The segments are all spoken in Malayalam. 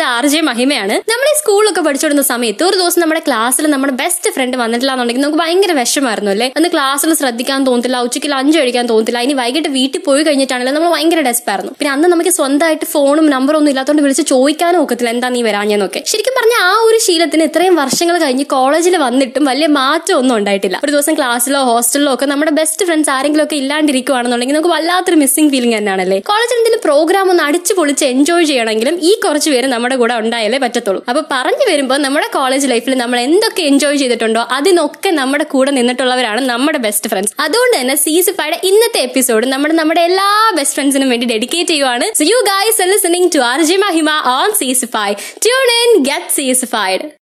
കൂടെ ആർ ജെ മഹിമയാണ്. നമ്മൾ ഈ സ്കൂളിലൊക്കെ പഠിച്ചുകൊടുന്ന സമയത്ത് ഒരു ദിവസം നമ്മുടെ ക്ലാസ്സിൽ നമ്മുടെ ബെസ്റ്റ് ഫ്രണ്ട് വന്നിട്ടില്ല എന്നുണ്ടെങ്കിൽ നമുക്ക് ഭയങ്കര വിഷമായിരുന്നു അല്ലേ? അന്ന് ക്ലാസ്സിൽ ശ്രദ്ധിക്കാൻ തോന്നത്തില്ല ഉച്ചയ്ക്ക് ലഞ്ച് കഴിക്കാൻ തോന്നത്തില്ല ഇനി വൈകിട്ട് വീട്ടിൽ പോയി കഴിഞ്ഞിട്ടാണല്ലോ നമ്മൾ ഭയങ്കര ഡെസ്പായിരുന്നു പിന്നെ അന്ന് നമുക്ക് സ്വന്തമായിട്ട് ഫോണും നമ്പറും ഒന്നും ഇല്ലാത്തതുകൊണ്ട് വിളിച്ച് ചോദിക്കാനും ഒക്കത്തില്ല എന്താ നീ വരാഞ്ഞെന്നൊക്കെ. ശരിക്കും പറഞ്ഞ ആ ഒരു ശീലത്തിന് ഇത്രയും വർഷങ്ങൾ കഴിഞ്ഞ് കോളേജിൽ വന്നിട്ടും വലിയ മാറ്റം ഒന്നും ഉണ്ടായിട്ടില്ല. ഒരു ദിവസം ക്ലാസ്സിലോ ഹോസ്റ്റലിലോ ഒക്കെ നമ്മുടെ ബെസ്റ്റ് ഫ്രണ്ട്സ് ആരെങ്കിലും ഒക്കെ ഇല്ലാണ്ടിരിക്കുവാണെന്നുണ്ടെങ്കിൽ നമുക്ക് വല്ലാത്തൊരു മിസ്സിംഗ് ഫീലിംഗ് തന്നെയാണല്ലേ? കോളേജിൽ എന്തെങ്കിലും പ്രോഗ്രാം ഒന്ന് അടിച്ചു പൊളിച്ച് എൻജോയ് ചെയ്യണമെങ്കിലും ഈ കുറച്ച് പേര് നമ്മുടെ കൂടെ ഉണ്ടായാലേ പറ്റത്തുള്ളൂ. അപ്പൊ പറഞ്ഞു വരുമ്പോൾ നമ്മുടെ കോളേജ് ലൈഫിൽ നമ്മൾ എന്തൊക്കെ എൻജോയ് ചെയ്തിട്ടുണ്ടോ അതിനൊക്കെ നമ്മുടെ കൂടെ നിന്നിട്ടുള്ളവരാണ് നമ്മുടെ ബെസ്റ്റ് ഫ്രണ്ട്സ് അതുകൊണ്ട് തന്നെ സീസിഫൈയുടെ ഇന്നത്തെ എപ്പിസോഡ് നമ്മൾ നമ്മുടെ എല്ലാ ബെസ്റ്റ് ഫ്രണ്ട്സിനും വേണ്ടി ഡെഡിക്കേറ്റ് ചെയ്യുവാണ്. You guys listening to R J Mahima on Seasify tune in get Seasified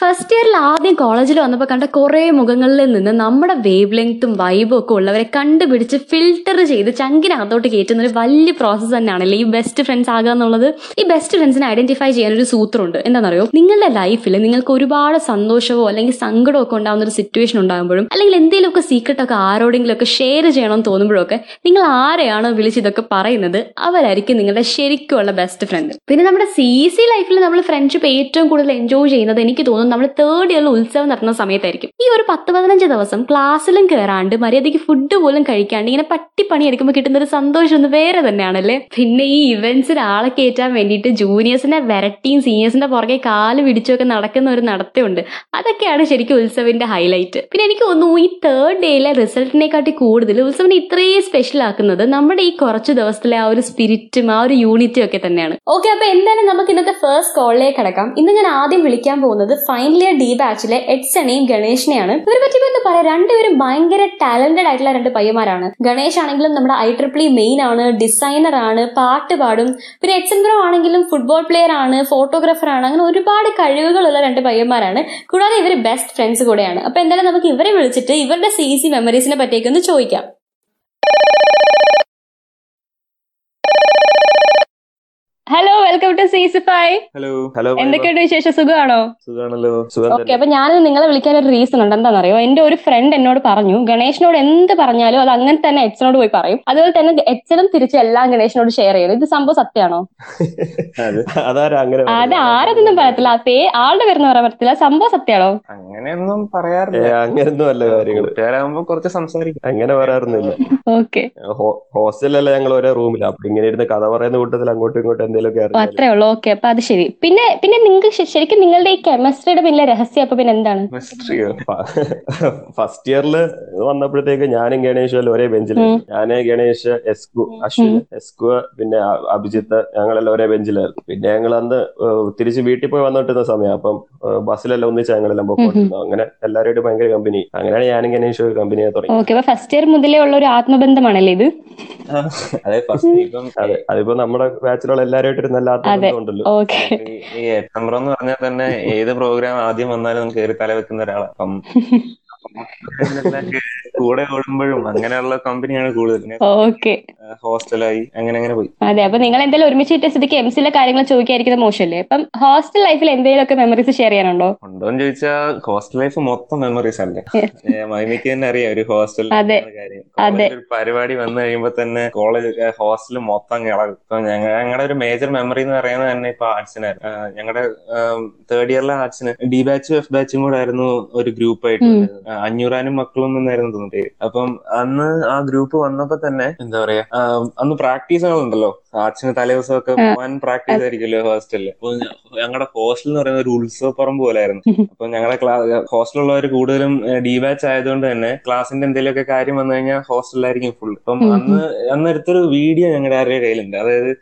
first ഇയറിൽ ആദ്യം കോളേജിൽ വന്നപ്പോൾ കണ്ട കുറേ മുഖങ്ങളിൽ നിന്ന് നമ്മുടെ വേവ് ലെങ്ത്തും വൈബും ഒക്കെ ഉള്ളവരെ കണ്ടുപിടിച്ച് ഫിൽട്ടർ ചെയ്ത് ചങ്കിനകത്തോട്ട് കയറ്റുന്ന ഒരു വലിയ പ്രോസസ്സ് തന്നെയാണല്ലേ ഈ ബെസ്റ്റ് ഫ്രണ്ട്സ് ആകുക എന്നുള്ളത്? ഈ ബെസ്റ്റ് ഫ്രണ്ട്സിനെ ഐഡന്റിഫൈ ചെയ്യാൻ ഒരു സൂത്രമുണ്ട്. എന്താണെന്നറിയോ നിങ്ങളുടെ ലൈഫിൽ നിങ്ങൾക്ക് ഒരുപാട് സന്തോഷമോ അല്ലെങ്കിൽ സങ്കടമോ ഒക്കെ ഉണ്ടാകുന്ന ഒരു സിറ്റുവേഷൻ ഉണ്ടാകുമ്പോഴും അല്ലെങ്കിൽ എന്തെങ്കിലുമൊക്കെ ആരോടെങ്കിലും ഒക്കെ ഷെയർ ചെയ്യണമെന്ന് തോന്നുമ്പോഴൊക്കെ നിങ്ങൾ ആരെയാണോ വിളിച്ച് ഇതൊക്കെ പറയുന്നത് അവരായിരിക്കും നിങ്ങളുടെ ശരിക്കുമുള്ള ബെസ്റ്റ് ഫ്രണ്ട് പിന്നെ നമ്മുടെ സി സി ലൈഫിൽ നമ്മൾ ഫ്രണ്ട്ഷിപ്പ് ഏറ്റവും കൂടുതൽ എൻജോയ് ചെയ്യുന്നത് എനിക്ക് തോന്നുന്നു നമ്മൾ തേർഡ് ഇയറിൽ ഉത്സവം നടത്തുന്ന സമയത്തായിരിക്കും. ഈ ഒരു പത്ത് പതിനഞ്ച് ദിവസം ക്ലാസ്സിലും കയറാണ്ട് മര്യാദയ്ക്ക് ഫുഡ് പോലും കഴിക്കാണ്ട് ഇങ്ങനെ പട്ടിപ്പണി എടുക്കുമ്പോൾ കിട്ടുന്ന ഒരു സന്തോഷം ഒന്ന് വേറെ തന്നെയാണല്ലേ? പിന്നെ ഈ ഇവന്റ്സിൽ ആളെ കയറ്റാൻ വേണ്ടിയിട്ട് ജൂനിയേഴ്സിന്റെ വരട്ടിയും സീനിയേഴ്സിന്റെ പുറകെ കാൽ പിടിച്ചൊക്കെ നടക്കുന്ന ഒരു നടത്തമുണ്ട്. അതൊക്കെയാണ് ശരിക്കും ഉത്സവിന്റെ ഹൈലൈറ്റ് പിന്നെ എനിക്ക് തോന്നുന്നു ഈ തേർഡ് ഡേയിലെ റിസൾട്ടിനെക്കാട്ടി കൂടുതൽ ഉത്സവിനെ ഇത്രയും സ്പെഷ്യൽ ആക്കുന്നത് നമ്മുടെ ഈ കുറച്ച് ദിവസത്തിലെ ആ ഒരു സ്പിരിറ്റും ആ ഒരു യൂണിറ്റും ഒക്കെ തന്നെയാണ്. ഓക്കെ അപ്പൊ എന്തായാലും നമുക്ക് ഇന്നത്തെ ഫസ്റ്റ് കോളിലേക്ക് കിടക്കാം. ഇന്ന് ഞാൻ ആദ്യം വിളിക്കാൻ പോകുന്നത് ഫൈനൽ ഇയർ ഡി ബാച്ചിലെ എഡ്സനെയും ഗണേഷിനെയാണ്. ഇവരെ പറ്റി എന്ന് പറയാം? രണ്ടുപേരും ഭയങ്കര ടാലന്റഡ് ആയിട്ടുള്ള രണ്ട് പയ്യന്മാരാണ്. ഗണേഷ് ആണെങ്കിലും നമ്മുടെ ഐ ട്രിപ്പിൾ മെയിൻ ആണ് ഡിസൈനർ ആണ് പാട്ട് പാടും. പിന്നെ എഡ്സൺ ബ്രോ ആണെങ്കിലും ഫുട്ബോൾ പ്ലെയർ ആണ് ഫോട്ടോഗ്രാഫർ ആണ്. അങ്ങനെ ഒരുപാട് കഴിവുകളുള്ള രണ്ട് പയ്യന്മാരാണ്. കൂടാതെ ഇവർ ബെസ്റ്റ് ഫ്രണ്ട്സ് കൂടെയാണ്. അപ്പൊ എന്തായാലും നമുക്ക് ഇവരെ വിളിച്ചിട്ട് ഇവരുടെ സി സി മെമ്മറീസിനെ പറ്റിയൊക്കെ ഒന്ന് ചോദിക്കാം. Hello welcome to Seasify hello hello എന്തൊക്കെയുണ്ട് വിശേഷം? സുഖമാണോ? സുഖമാണല്ലോ സുഖം ഓക്കെ അപ്പൊ ഞാൻ നിങ്ങളെ വിളിക്കാൻ ഒരു റീസൺ ഉണ്ട്. എന്താണെന്നറിയോ? എന്റെ ഒരു ഫ്രണ്ട് എന്നോട് പറഞ്ഞു ഗണേഷിനോട് എന്ത് പറഞ്ഞാലും അത് അങ്ങനെ തന്നെ എച്ചനോട് പോയി പറയും. അതുപോലെ തന്നെ എച്ചനും തിരിച്ച് എല്ലാം ഗണേഷിനോട് ഷെയർ ചെയ്യുന്നു. ഇത് സംഭവം സത്യമാണോ? അത്? ആരതൊന്നും പറയത്തില്ല. പേ ആളുടെ പേരൊന്നും പറയാൻ പറ്റത്തില്ല. സംഭവം സത്യമാണോ? അങ്ങനെയൊന്നും പറയാറില്ല. അങ്ങനെയൊന്നും അല്ല കാര്യങ്ങൾ കുറച്ച് സംസാരിക്കും. അങ്ങനെ പറയാറൊന്നുമില്ല. ഓക്കെ ഹോസ്റ്റലല്ല ഞങ്ങൾ ഒരേ റൂമിലാണ് അപ്പൊ ഇങ്ങനെ ഇരുന്ന് കഥ പറയുന്ന കൂട്ടത്തിൽ അങ്ങോട്ടും ഇങ്ങോട്ടും അത്രേ ഉള്ളൂ. ഓക്കെ അപ്പൊ അത് ശരി. പിന്നെ പിന്നെ നിങ്ങൾക്ക് ശരിക്കും നിങ്ങളുടെ ഈ കെമിസ്ട്രിയുടെ പിന്നെ രഹസ്യം അപ്പൊ പിന്നെ എന്താണ്? മിസ്റ്ററിയോ ഫസ്റ്റ് ഇയറിൽ വന്നപ്പോഴത്തേക്ക് ഞാനും ഗണേഷും ഒരേ ബെഞ്ചിലായിരുന്നു ഞാൻ ഗണേഷ് എസ്കു അശ്വിൻ എസ്കു പിന്നെ അഭിജിത്ത് ഞങ്ങളെല്ലാം ഒരേ ബെഞ്ചിലായിരുന്നു പിന്നെ ഞങ്ങൾ അന്ന് തിരിച്ച് വീട്ടിൽ പോയി വന്നിട്ടിരുന്ന സമയം. അപ്പം ബസ്സിലെല്ലാം ഒന്നിച്ച് ഞങ്ങളെല്ലാം പോയിക്കൊണ്ടിരുന്നു. അങ്ങനെ എല്ലാവരുമായിട്ട് ഭയങ്കര കമ്പനി അങ്ങനെയാണ് ഞാനും ഗണേഷും കമ്പനിയെ തുടങ്ങി ഫസ്റ്റ് ഇയർ മുതലേ ഉള്ള ഒരു ആത്മബന്ധമാണല്ലേ ഇത്? അതെ ഫസ്റ്റ് ഇപ്പം അതെ അതിപ്പോ നമ്മുടെ ബാച്ചിലുള്ള എല്ലാവരുമായിട്ട് നല്ല. ആത്മബന്ധമുണ്ടല്ലോ ഈ- എന്ന് പറഞ്ഞാൽ തന്നെ ഏത് പ്രോഗ്രാം ആദ്യം വന്നാലും നമുക്ക് കയറി തല വെക്കുന്ന ഒരാളാണ് അപ്പം കൂടെ ഓടുമ്പോഴും അങ്ങനെയുള്ള കമ്പനിയാണ് കൂടുതൽ. ഓക്കെ. ഹോസ്റ്റലായി അങ്ങനെ അങ്ങനെ പോയി. അതെ അപ്പൊ നിങ്ങൾ എന്തായാലും ഒരുമിച്ച് കിട്ടിയ സ്ഥിതിക്ക് എം കാര്യങ്ങൾ ചോദിക്കാതിരിക്കുന്നത് മോശമല്ലേ? അപ്പം ഹോസ്റ്റൽ ലൈഫിൽ എന്തെങ്കിലുമൊക്കെ മെമ്മറീസ് ഷെയർ ചെയ്യാനുണ്ടോ? ഉണ്ടോന്ന് ചോദിച്ചാൽ ഹോസ്റ്റൽ ലൈഫ് മൊത്തം മെമ്മറീസ് അല്ലേ? മൈമിക്ക് തന്നെ അറിയാം ഒരു ഹോസ്റ്റൽ അതെ. അതെ. ഒരു പരിപാടി വന്നു കഴിയുമ്പോ തന്നെ കോളേജ് ഹോസ്റ്റൽ മൊത്തം ഇളകും. ഇപ്പൊ ഞങ്ങളുടെ ഒരു മേജർ മെമ്മറി എന്ന് പറയുന്നത് തന്നെ ഇപ്പൊ ആർട്സിനായിരുന്നു ഞങ്ങളുടെ തേർഡ് ഇയറിലെ ആർട്സിന് ഡി ബാച്ചും എഫ് ബാച്ചും കൂടെ ആയിരുന്നു ഒരു ഗ്രൂപ്പ് അഞ്ഞൂറാനും മക്കളും എന്നായിരുന്നു തോന്നുന്നു പേര് അപ്പം അന്ന് ആ ഗ്രൂപ്പ് വന്നപ്പോ തന്നെ എന്താ പറയാ? അന്ന് അന്ന് പ്രാക്ടീസുകളുണ്ടല്ലോ ആർട്സിന് തലേദിവസമൊക്കെ പോവാൻ പ്രാക്ടീസ് ആയിരിക്കുമല്ലോ ഹോസ്റ്റലിൽ അപ്പൊ ഞങ്ങളുടെ ഹോസ്റ്റൽ എന്ന് പറയുന്നത് ഒരു പോലെ പോലായിരുന്നു. അപ്പൊ ഞങ്ങളുടെ ക്ലാസ് ഹോസ്റ്റലുള്ളവർ കൂടുതലും ഡി ബാച്ച് ആയതുകൊണ്ട് തന്നെ ക്ലാസിന്റെ എന്തെങ്കിലുമൊക്കെ കാര്യം വന്നു കഴിഞ്ഞാൽ ഹോസ്റ്റലിലായിരിക്കും ഫുൾ അപ്പം അന്ന് അന്ന് എടുത്തൊരു വീഡിയോ ഞങ്ങളുടെ ആരുടെ കയ്യിലുണ്ട്. അതായത്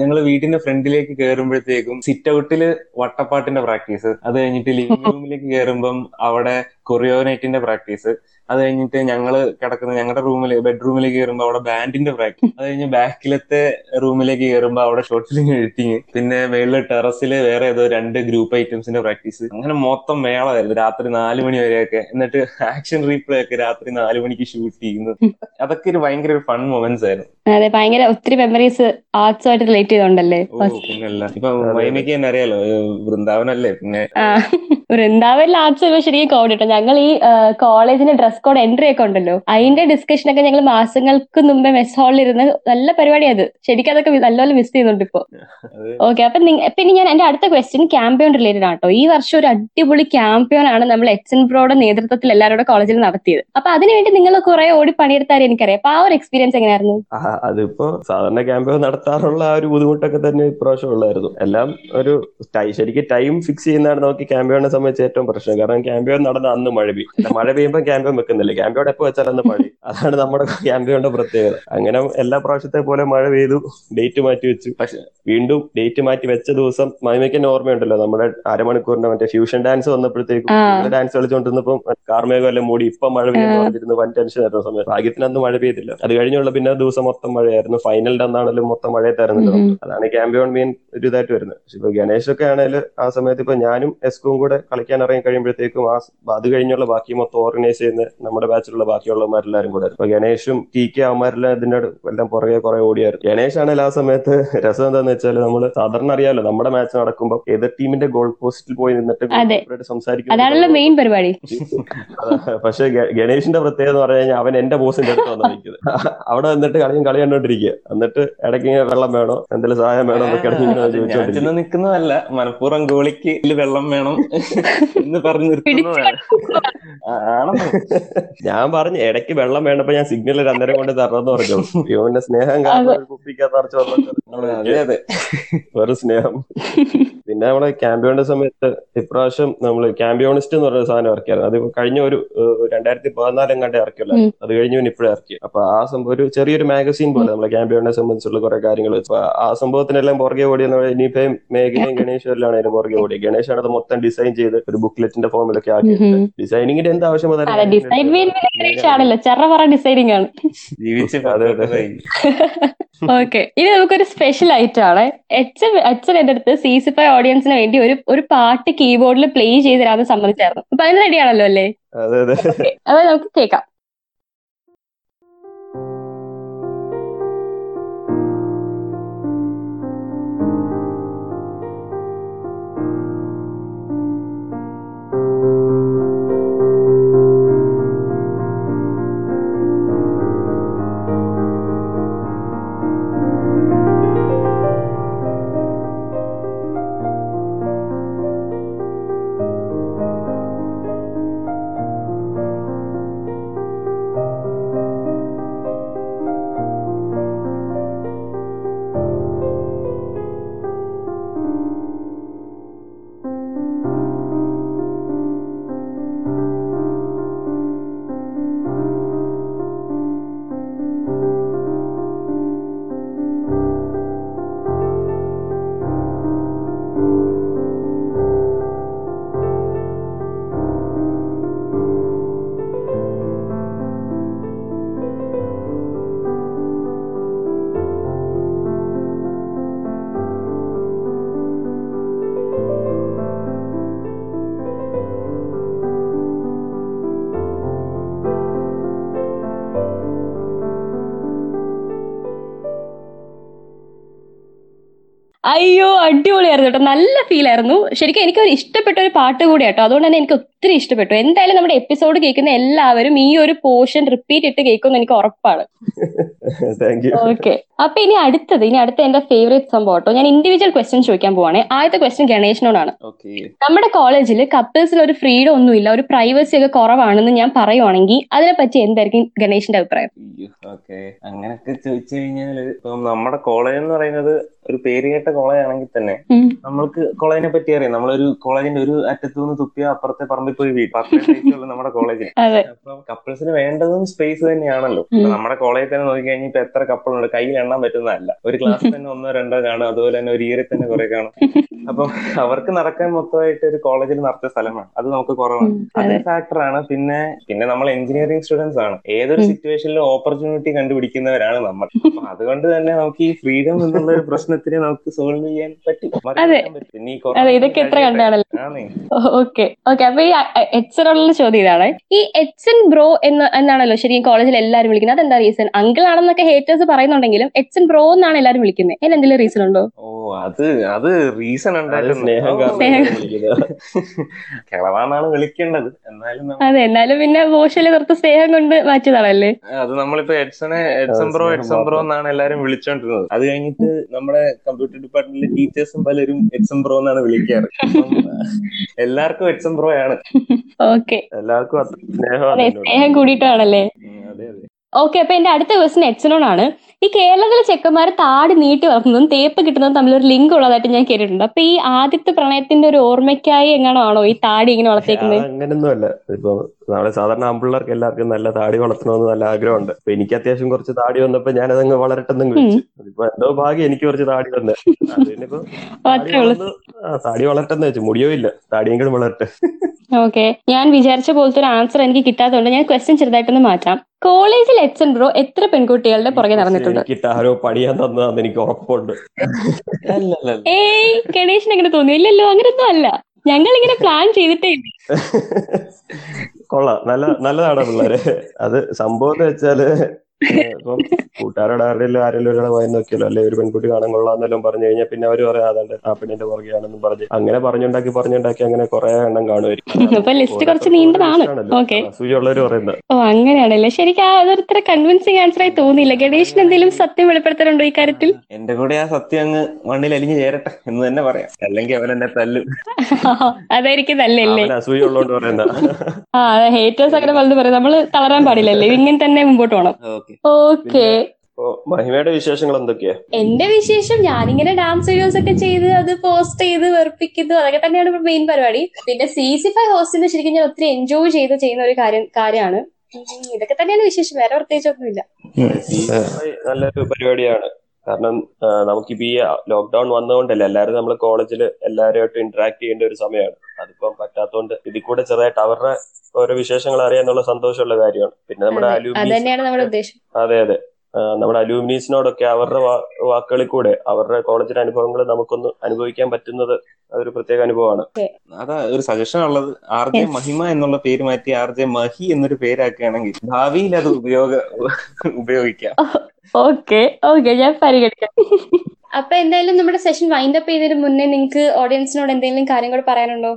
ഞങ്ങൾ വീട്ടിന്റെ ഫ്രണ്ടിലേക്ക് കയറുമ്പോഴത്തേക്കും സിറ്റ് ഔട്ടിൽ വട്ടപ്പാട്ടിന്റെ പ്രാക്ടീസ്. അത് കഴിഞ്ഞിട്ട് ലിവിംഗ് റൂമിലേക്ക് കയറുമ്പം അവിടെ കൊറിയോനൈറ്റിന്റെ പ്രാക്ടീസ്. അത് കഴിഞ്ഞിട്ട് ഞങ്ങൾ കിടക്കുന്ന ഞങ്ങളുടെ റൂമിൽ ബെഡ്റൂമിലേക്ക് കയറുമ്പോൾ അവിടെ ബാൻഡിന്റെ പ്രാക്ടീസ് അത് കഴിഞ്ഞ് ബാക്കിലത്തെ റൂമിലേക്ക് കയറുമ്പോൾ അവിടെ ഷോർട്ട് ഫിലിം എഡിറ്റിങ് പിന്നെ മേളിൽ ടെറസിൽ വേറെ ഏതോ രണ്ട് ഗ്രൂപ്പ് ഐറ്റംസിന്റെ പ്രാക്ടീസ് അങ്ങനെ മൊത്തം മേളമായിരുന്നു. രാത്രി നാല് മണി വരെയൊക്കെ. എന്നിട്ട് ആക്ഷൻ റീപ്ലേ ഒക്കെ രാത്രി നാല് മണിക്ക് ഷൂട്ട് ചെയ്യുന്നത്. അതൊക്കെ ഒരു ഭയങ്കര ഒരു ഫൺ മൊമെന്റ്സ് ആയിരുന്നു. അതെ ഭയങ്കര ഒത്തിരി മെമ്മറീസ് ആർട്സുമായിട്ട് റിലേറ്റ് ചെയ്തോണ്ടല്ലേ? ഇപ്പൊ മൈമയ്ക്ക് തന്നെ അറിയാലോ വൃന്ദാവനല്ലേ? പിന്നെ വൃന്ദാവനിലെ ആർട്സ് ശരിക്കും കോഡ് കേട്ടോ ഞങ്ങൾ ഈ കോളേജിന്റെ ഡ്രസ് കോഡ് എൻട്രി ഒക്കെ ഉണ്ടല്ലോ. അതിന്റെ ഡിസ്കഷൻ ഒക്കെ ഞങ്ങൾ മാസങ്ങൾക്ക് മുമ്പേ മെസ് ഹാളിൽ ഇരുന്ന് നല്ല പരിപാടി അത് ശരിക്കും അതൊക്കെ നല്ലപോലെ മിസ് ചെയ്യുന്നുണ്ട് ഇപ്പൊ. ഓക്കെ അപ്പൊ പിന്നെ ഞാൻ എന്റെ അടുത്ത ക്വസ്റ്റ്യൻ ക്യാമ്പയിൻ റിലേറ്റഡ് ആട്ടോ. ഈ വർഷം ഒരു അടിപൊളി ക്യാമ്പയിൻ ആണ് നമ്മൾ എച്ച് എൻ ബ്രോയുടെ നേതൃത്വത്തിൽ എല്ലാവരുടെ കോളേജിൽ നടത്തിയത്. അപ്പൊ അതിനുവേണ്ടി നിങ്ങൾ കുറെ ഓടി പണിയെടുത്താൽ എനിക്കറിയാം. അപ്പൊ ആ ഒരു എക്സ്പീരിയൻസ് എങ്ങനെയായിരുന്നു? അതിപ്പോ സാധാരണ ക്യാമ്പയിൻ നടത്താറുള്ള ആ ഒരു ബുദ്ധിമുട്ടൊക്കെ തന്നെ ഇപ്രാവശ്യം ഉള്ളായിരുന്നു. എല്ലാം ഒരു ശരിക്കും ടൈം ഫിക്സ് ചെയ്യുന്നതാണ് നമുക്ക് ക്യാമ്പയിനെ സംബന്ധിച്ച് ഏറ്റവും പ്രശ്നം. കാരണം ക്യാമ്പയിൻ നടന്ന അന്ന് മഴ പെയ്യും. മഴ പെയ്യുമ്പോൾ ക്യാമ്പയിൻ വെക്കുന്നില്ല. ക്യാമ്പിയോട് എപ്പോ വെച്ചാൽ അന്ന് മഴ അതാണ് നമ്മുടെ ക്യാമ്പിയോന്റെ പ്രത്യേകത. അങ്ങനെ എല്ലാ പ്രാവശ്യത്തെ പോലെ മഴ പെയ്തു ഡേറ്റ് മാറ്റി വെച്ചു. പക്ഷെ വീണ്ടും ഡേറ്റ് മാറ്റി വെച്ച ദിവസം മൈമയ്ക്ക് ഓർമ്മയുണ്ടല്ലോ നമ്മുടെ അരമണിക്കൂറിന്റെ മറ്റേ ഫ്യൂഷൻ ഡാൻസ് വന്നപ്പോഴത്തേക്കും. ഡാൻസ് കളിച്ചുകൊണ്ടിരുന്നപ്പം കാർമേഘം എല്ലാം മൂടി ഇപ്പൊ മഴ പെയ്യുന്നു വൻ ടെൻഷൻ ആയിരുന്നു സമയത്ത്. ഭാഗ്യത്തിന് അന്ന് മഴ പെയ്തില്ല. അത് കഴിഞ്ഞുള്ള പിന്നെ ദിവസം മൊത്തം മഴയായിരുന്നു. ഫൈനലിന്റെ അന്നാണെങ്കിലും മൊത്തം മഴയത്തായിരുന്നല്ലോ തരുന്നില്ല അതാണ് ക്യാമ്പിയോൺ മെയിൻ ഒരു ഇതായിട്ട് വരുന്നത്. പക്ഷെ ഇപ്പൊ ഗണേഷ് ഒക്കെ ആണെങ്കിൽ ആ സമയത്ത് ഇപ്പൊ ഞാനും എസ്കും കൂടെ കളിക്കാൻ ഇറങ്ങി കഴിയുമ്പോഴത്തേക്കും ആ അത് കഴിഞ്ഞുള്ള ബാക്കി മൊത്തം ഓർഗനൈസ് ചെയ്യുന്ന നമ്മുടെ ബാച്ചിലുള്ള ബാക്കിയുള്ളവന്മാരെല്ലാരും കൂടെ ഇപ്പൊ ഗണേഷും ടി കെ അവന്മാരെല്ലാം ഇതിന്റെ എല്ലാം പുറകെ കുറെ ഓടിയായിരുന്നു. ഗണേഷ് ആണെങ്കിൽ ആ സമയത്ത് രസം എന്താന്ന് വെച്ചാൽ നമ്മൾ സാധാരണ അറിയാലോ നമ്മുടെ മാച്ച് നടക്കുമ്പോൾ എതിർ ടീമിന്റെ ഗോൾ പോസ്റ്റിൽ പോയി നിന്നിട്ട് സംസാരിക്കും മെയിൻ പരിപാടി. പക്ഷെ ഗണേഷിന്റെ പ്രത്യേകത എന്ന് പറഞ്ഞു കഴിഞ്ഞാൽ അവൻ എന്റെ ബോസിന്റെ അടുത്ത് വന്നു നിൽക്കുന്നത് അവിടെ വന്നിട്ട് കളിയും കളി കണ്ടോണ്ടിരിക്കുക എന്നിട്ട് ഇടയ്ക്ക് വെള്ളം വേണോ എന്തെങ്കിലും സഹായം വേണോ എന്നൊക്കെ നിൽക്കുന്നതല്ല മലപ്പുറം ഗോളിക്ക് വെള്ളം വേണം എന്ന് പറഞ്ഞു നിർത്തുന്നതാണ്. ആണെന്ന്. ഞാൻ പറഞ്ഞു ഇടയ്ക്ക് വെള്ളം വേണ്ടപ്പോ ഞാൻ സിഗ്നൽ അന്നേരം കൊണ്ട് തരണമെന്ന് പറഞ്ഞു. ഇവന്റെ സ്നേഹം കാരണം അതെ. വെറും സ്നേഹം. പിന്നെ നമ്മളെ ക്യാമ്പിയോണിന്റെ സമയത്ത് ഇപ്രാവശ്യം നമ്മൾ ക്യാമ്പിയോണിസ്റ്റ് എന്ന് പറഞ്ഞ സാധനം ഇറക്കിയായിരുന്നു. അത് കഴിഞ്ഞ ഒരു രണ്ടായിരത്തി പതിനാലും കണ്ടേ ഇറക്കിയല്ല. അത് കഴിഞ്ഞ് പിന്നെ ഇപ്പോഴും ഇറക്കി. അപ്പൊ ആ സംഭവം ഒരു ചെറിയൊരു മാഗസീൻ പോലെ നമ്മളെ ക്യാമ്പിയോണിനെ സംബന്ധിച്ചുള്ള കുറെ കാര്യങ്ങൾ അപ്പൊ ആ സംഭവത്തിനെല്ലാം പുറകെ ഓടിയെന്ന് ഇനിയിപ്പം മേഘനയും ഗണേഷും എല്ലാം അതിന്റെ പുറകെ ഓടി. ഗണേഷാണ് അത് മൊത്തം ഡിസൈൻ ചെയ്ത് ഒരു ബുക്ക്ലെറ്റിന്റെ ഫോമിലൊക്കെ ആക്കി. ഡിസൈനിങ്ങിന്റെ എന്ത് ആവശ്യം ജീവിച്ചു അതെ അതെ. ഡിസൈനിങ് ആണ് ഓക്കെ ഇനി നമുക്കൊരു സ്പെഷ്യൽ ഐറ്റം ആണ്. എച്ച് അച്ഛൻ എന്റെ അടുത്ത് സി സി ഫൈവ് ഓഡിയൻസിന് വേണ്ടി ഒരു ഒരു പാട്ട് കീബോർഡിൽ പ്ലേ ചെയ്ത് തരാമെന്ന് സമ്മതിച്ചായിരുന്നു. അപ്പൊ അതിന് റെഡി ആണല്ലോ അല്ലേ? അതെ. നമുക്ക് കേൾക്കാം. അടിപൊളിയായിരുന്നു കേട്ടോ. നല്ല ഫീൽ ആയിരുന്നു. ശരിക്കും എനിക്ക് ഒരു ഇഷ്ടപ്പെട്ട ഒരു പാട്ട് കൂടി കേട്ടോ അതുകൊണ്ട് തന്നെ എനിക്ക് ഒത്തിരി ഇഷ്ടപ്പെട്ടു. എന്തായാലും നമ്മുടെ എപ്പിസോഡ് കേൾക്കുന്ന എല്ലാവരും ഈ ഒരു പോർഷൻ റിപ്പീറ്റ് ഇട്ട് കേൾക്കുമെന്ന് എനിക്ക് ഉറപ്പാണ്. ഓക്കെ അപ്പൊ ഇനി അടുത്തത് ഇനി അടുത്ത എന്റെ ഫേവറേറ്റ് സംഭവം കേട്ടോ. ഞാൻ ഇൻഡിവിജ്വൽ ക്വസ്റ്റ്യൻ ചോദിക്കാൻ പോവാണ്. ആദ്യത്തെ ക്വസ്റ്റ്യൻ ഗണേഷിനോടാണ്. ഓക്കെ നമ്മുടെ കോളേജിൽ കപ്പിൾസിൽ ഒരു ഫ്രീഡം ഒന്നുമില്ല ഒരു പ്രൈവസി ഒക്കെ കുറവാണെന്ന് ഞാൻ പറയുവാണെങ്കിൽ അതിനെപ്പറ്റി എന്തായിരിക്കും ഗണേഷിന്റെ അഭിപ്രായം? ഓക്കെ. അങ്ങനൊക്കെ ചോദിച്ചു കഴിഞ്ഞാൽ ഇപ്പം നമ്മുടെ കോളേജ് എന്ന് പറയുന്നത് ഒരു പേര് കേട്ട കോളേജ് ആണെങ്കിൽ തന്നെ. നമ്മൾക്ക് കോളേജിനെ പറ്റി അറിയാം. നമ്മളൊരു കോളേജിന്റെ ഒരു അറ്റത്ത് നിന്ന് തുപ്പിയ അപ്പുറത്തെ പറമ്പിൽ പോയി വീട്ടിൽ നമ്മുടെ കോളേജിൽ അപ്പൊ കപ്പിൾസിന് വേണ്ടതും സ്പേസ് തന്നെയാണല്ലോ. നമ്മുടെ കോളേജിൽ തന്നെ നോക്കി കഴിഞ്ഞാൽ ഇപ്പൊ എത്ര കപ്പിളുണ്ട് കയ്യിൽ എണ്ണാൻ പറ്റുന്നതല്ല. ഒരു ക്ലാസ് തന്നെ ഒന്നോ രണ്ടോ കാണും. അതുപോലെ തന്നെ ഒരു ഇയറിൽ തന്നെ കുറെ കാണും. അപ്പം അവർക്ക് നടക്കാൻ മൊത്തമായിട്ട് ഒരു കോളേജിൽ നടത്തിയ സ്ഥലമാണ്. അത് നമുക്ക് കുറവാണ്. അത്. ഫാക്ടറാണ് പിന്നെ പിന്നെ നമ്മൾ എഞ്ചിനീയറിംഗ് സ്റ്റുഡൻസ് ആണ്. ഏതൊരു സിറ്റുവേഷനിലും ഓപ്പർച്യൂണിറ്റി കണ്ടുപിടിക്കുന്നവരാണ് നമ്മൾ. അപ്പൊ അതുകൊണ്ട് തന്നെ നമുക്ക് ഈ ഫ്രീഡം എന്നുള്ള ഒരു പ്രശ്നത്തിന് നമുക്ക് സോൾവ് ചെയ്യാൻ പറ്റും. ഇതൊക്കെ എത്ര കണ്ടാണല്ലോ. ആണേ. ഓക്കെ. ഓക്കെ അപ്പൊ ഈ എച്ചനുള്ള ചോദ്യം ഇതാണ്. ഈ എച്ചൻ ബ്രോ എന്ന് എന്നാണല്ലോ ശരിക്കും കോളേജിൽ എല്ലാവരും വിളിക്കുന്നത്. അതെന്താ റീസൺ അങ്കിൾ ആണെന്നൊക്കെ ഹേറ്റേഴ്സ് പറയുന്നുണ്ടെങ്കിലും എച്ചൻ ബ്രോ എന്നാണ് എല്ലാവരും വിളിക്കുന്നത്. അതിന് എന്തെങ്കിലും റീസൺ ഉണ്ടോ? ഓ അത് അത് റീസൺ സ്നേഹം. കിളവാന്നാണ് വിളിക്കേണ്ടത്. എന്നാലും അതെ എന്നാലും പിന്നെ ബോഷൽ കുറച്ച് സ്നേഹം കൊണ്ട് മാറ്റിയതാണല്ലേ? അത് നമ്മളിപ്പോ എഡ്സനെ Edson bro Edson Edson bro എന്നാണ് എല്ലാരും വിളിച്ചോണ്ടിരുന്നത്. അത് കഴിഞ്ഞിട്ട് നമ്മുടെ കമ്പ്യൂട്ടർ ഡിപ്പാർട്ട്മെന്റിലെ ടീച്ചേഴ്സും പലരും എഡ്സൺ പ്രോ എന്നാണ് വിളിക്കാറ്. എല്ലാവർക്കും എഡ്സൺ പ്രോ ആണ് ഓക്കെ എല്ലാവർക്കും സ്നേഹം കൂടിയിട്ടാണല്ലേ? അതെ അതെ. ഓക്കെ അപ്പൊ എന്റെ അടുത്ത ക്വസ്റ്റൻ എച്ചനോടാണ് ഈ കേരളത്തിലെ ചെക്കന്മാർ താടി നീട്ടി വളർത്തുന്നതും തേപ്പ് കിട്ടുന്നതും തമ്മിൽ ഒരു ലിങ്ക് ഉള്ളതായിട്ട് ഞാൻ കേട്ടിട്ടുണ്ട്. അപ്പൊ ഈ ആദ്യത്തെ പ്രണയത്തിന്റെ ഒരു ഓർമ്മയ്ക്കായി എങ്ങാണോ ആണോ ഈ താടി ഇങ്ങനെ വളർത്തേക്കുന്നത് അങ്ങനെയൊന്നുമല്ല ഇപ്പൊ നമ്മളെ സാധാരണ ആമ്പിള്ളേർക്ക് എല്ലാവർക്കും നല്ല താടി വളർത്തണമെന്ന് നല്ല ആഗ്രഹമുണ്ട്. അപ്പൊ എനിക്ക് അത്യാവശ്യം കുറച്ച് താടി വന്നപ്പോ ഞാൻ അതങ്ങ് വളരട്ടെന്ന് വിളിച്ചു. ഇപ്പൊ എന്തോ ഭാഗ്യം എനിക്ക് കുറച്ച് താടി വന്നെ. അതിനിപ്പോ താടി വളരട്ടെന്ന് വെച്ചു. മുടിയോ ഇല്ല. താടിയെങ്കിലും വളരട്ടെ. ഓക്കെ ഞാൻ വിചാരിച്ച പോലത്തെ ഒരു ആൻസർ എനിക്ക് കിട്ടാത്തതുകൊണ്ട് ഞാൻ ക്വസ്റ്റ്യൻ ചെറുതായിട്ടൊന്ന് മാറ്റാം. കോളേജിൽ എച്ചൻ ബ്രോ എത്ര പെൺകുട്ടികളുടെ പുറകെ നടന്നിട്ടുണ്ട്? ആരോ പണിയാൻ തന്നതാന്ന് എനിക്ക് ഉറപ്പുണ്ട്. ഏയ് ഗണേഷിന് അങ്ങനെ തോന്നി ഇല്ലല്ലോ അങ്ങനൊന്നും അല്ല. ഞങ്ങൾ ഇങ്ങനെ പ്ലാൻ ചെയ്തിട്ടേ കൊള്ളാം. നല്ല നല്ലതാണ് പിള്ളേരെ. അത് സംഭവം എന്ന് വെച്ചാൽ ഇപ്പം കൂട്ടുകാരോട് ആരെങ്കിലും ആരെങ്കിലും ഒരാളെ വായി നോക്കിയാലോ അല്ലെ ഒരു പെൺകുട്ടി കാണാൻ കൊള്ളാന്നെല്ലാം പറഞ്ഞു കഴിഞ്ഞാൽ പിന്നെ അവർ പറയാം അതാണ്ട് ആ പെണ്ണിന്റെ പുറകെയാണെന്നും പറഞ്ഞ്. അങ്ങനെ പറഞ്ഞുണ്ടാക്കി പറഞ്ഞുണ്ടാക്കി അങ്ങനെ കുറെ എണ്ണം കാണുമായിരിക്കും. ലിസ്റ്റ് കുറച്ച് നീണ്ടതാണ്. പറയുന്നത്. ഓ അങ്ങനെയാണല്ലേ. ശരിക്കും ആ അതൊരു ഇത്ര കൺവിൻസിങ് ആൻസർ ആയി തോന്നിയില്ല. ഗണേഷിന് എന്തെങ്കിലും സത്യം വെളിപ്പെടുത്തലുണ്ടോ ഈ കാര്യത്തിൽ? എന്റെ കൂടെ ആ സത്യം അങ്ങ് മണ്ണിൽ അലിഞ്ഞു ചേരട്ടെ എന്ന് തന്നെ പറയാം. അല്ലെങ്കിൽ അവൻ എന്നെ തല്ലും. അതായിരിക്കും നല്ലല്ലേ? അസൂയുള്ളതുകൊണ്ട് പറയുന്ന ആ ഹേറ്റേഴ്സ് അങ്ങനെ പലതും പറയാം. നമ്മൾ തളരാൻ പാടില്ലല്ലേ? ഇങ്ങനെ തന്നെ മുമ്പോട്ട് പോകണം ഓക്കെ. മഹിമയുടെ വിശേഷങ്ങൾ എന്തൊക്കെയാ? എന്റെ വിശേഷം ഞാനിങ്ങനെ ഡാൻസ് വീഡിയോസ് ഒക്കെ ചെയ്ത് അത് പോസ്റ്റ് ചെയ്ത് വെറുപ്പിക്കുന്നു. അതൊക്കെ തന്നെയാണ് മെയിൻ പരിപാടി. പിന്നെ സി സി ഫൈവ് ഹോസ്റ്റലിൽ ശരിക്കും ഞാൻ ഒത്തിരി എൻജോയ് ചെയ്ത് ചെയ്യുന്ന ഒരു കാര്യം കാര്യമാണ്. ഇതൊക്കെ തന്നെയാണ് വിശേഷം. വേറെ പ്രത്യേകിച്ചൊന്നുമില്ല. നല്ലൊരു പരിപാടിയാണ്. കാരണം നമുക്കിപ്പോ ഈ ലോക്ക്ഡൌൺ വന്നതുകൊണ്ടല്ലേ എല്ലാവരും നമ്മൾ കോളേജിൽ എല്ലാവരുമായിട്ട് ഇന്ററാക്ട് ചെയ്യേണ്ട ഒരു സമയമാണ് അതിപ്പം പറ്റാത്തതുകൊണ്ട് ഇതിൽ കൂടെ ചെറുതായിട്ട് അവരുടെ ഓരോ വിശേഷങ്ങൾ അറിയാന്നുള്ള സന്തോഷമുള്ള കാര്യമാണ്. പിന്നെ നമ്മുടെ അത് അലൂമിനീസ് അതെ അതെ. നമ്മുടെ അലൂമിനീസിനോടൊക്കെ അവരുടെ വാക്കുകളിൽ കൂടെ അവരുടെ കോളേജിലെ അനുഭവങ്ങൾ നമുക്കൊന്ന് അനുഭവിക്കാൻ പറ്റുന്നത് അതൊരു പ്രത്യേക അനുഭവമാണ്. അതാ ഒരു സജഷൻ ഉള്ളത്. ആർ ജെ മഹിമ എന്നുള്ള പേര് മാറ്റി ആർ ജെ മഹി എന്നൊരു പേരാക്കുകയാണെങ്കിൽ ഭാവിയിൽ അത് ഉപയോഗ ഉപയോഗിക്കാം. ഓക്കെ ഓക്കെ ഞാൻ പരിഗണിക്കാം. അപ്പൊ എന്തായാലും നമ്മുടെ സെഷൻ വൈൻഡ് അപ്പ് ചെയ്തതിന് മുന്നേ നിങ്ങൾക്ക് ഓഡിയൻസിനോട് എന്തെങ്കിലും കാര്യം കൂടെ പറയാനുണ്ടോ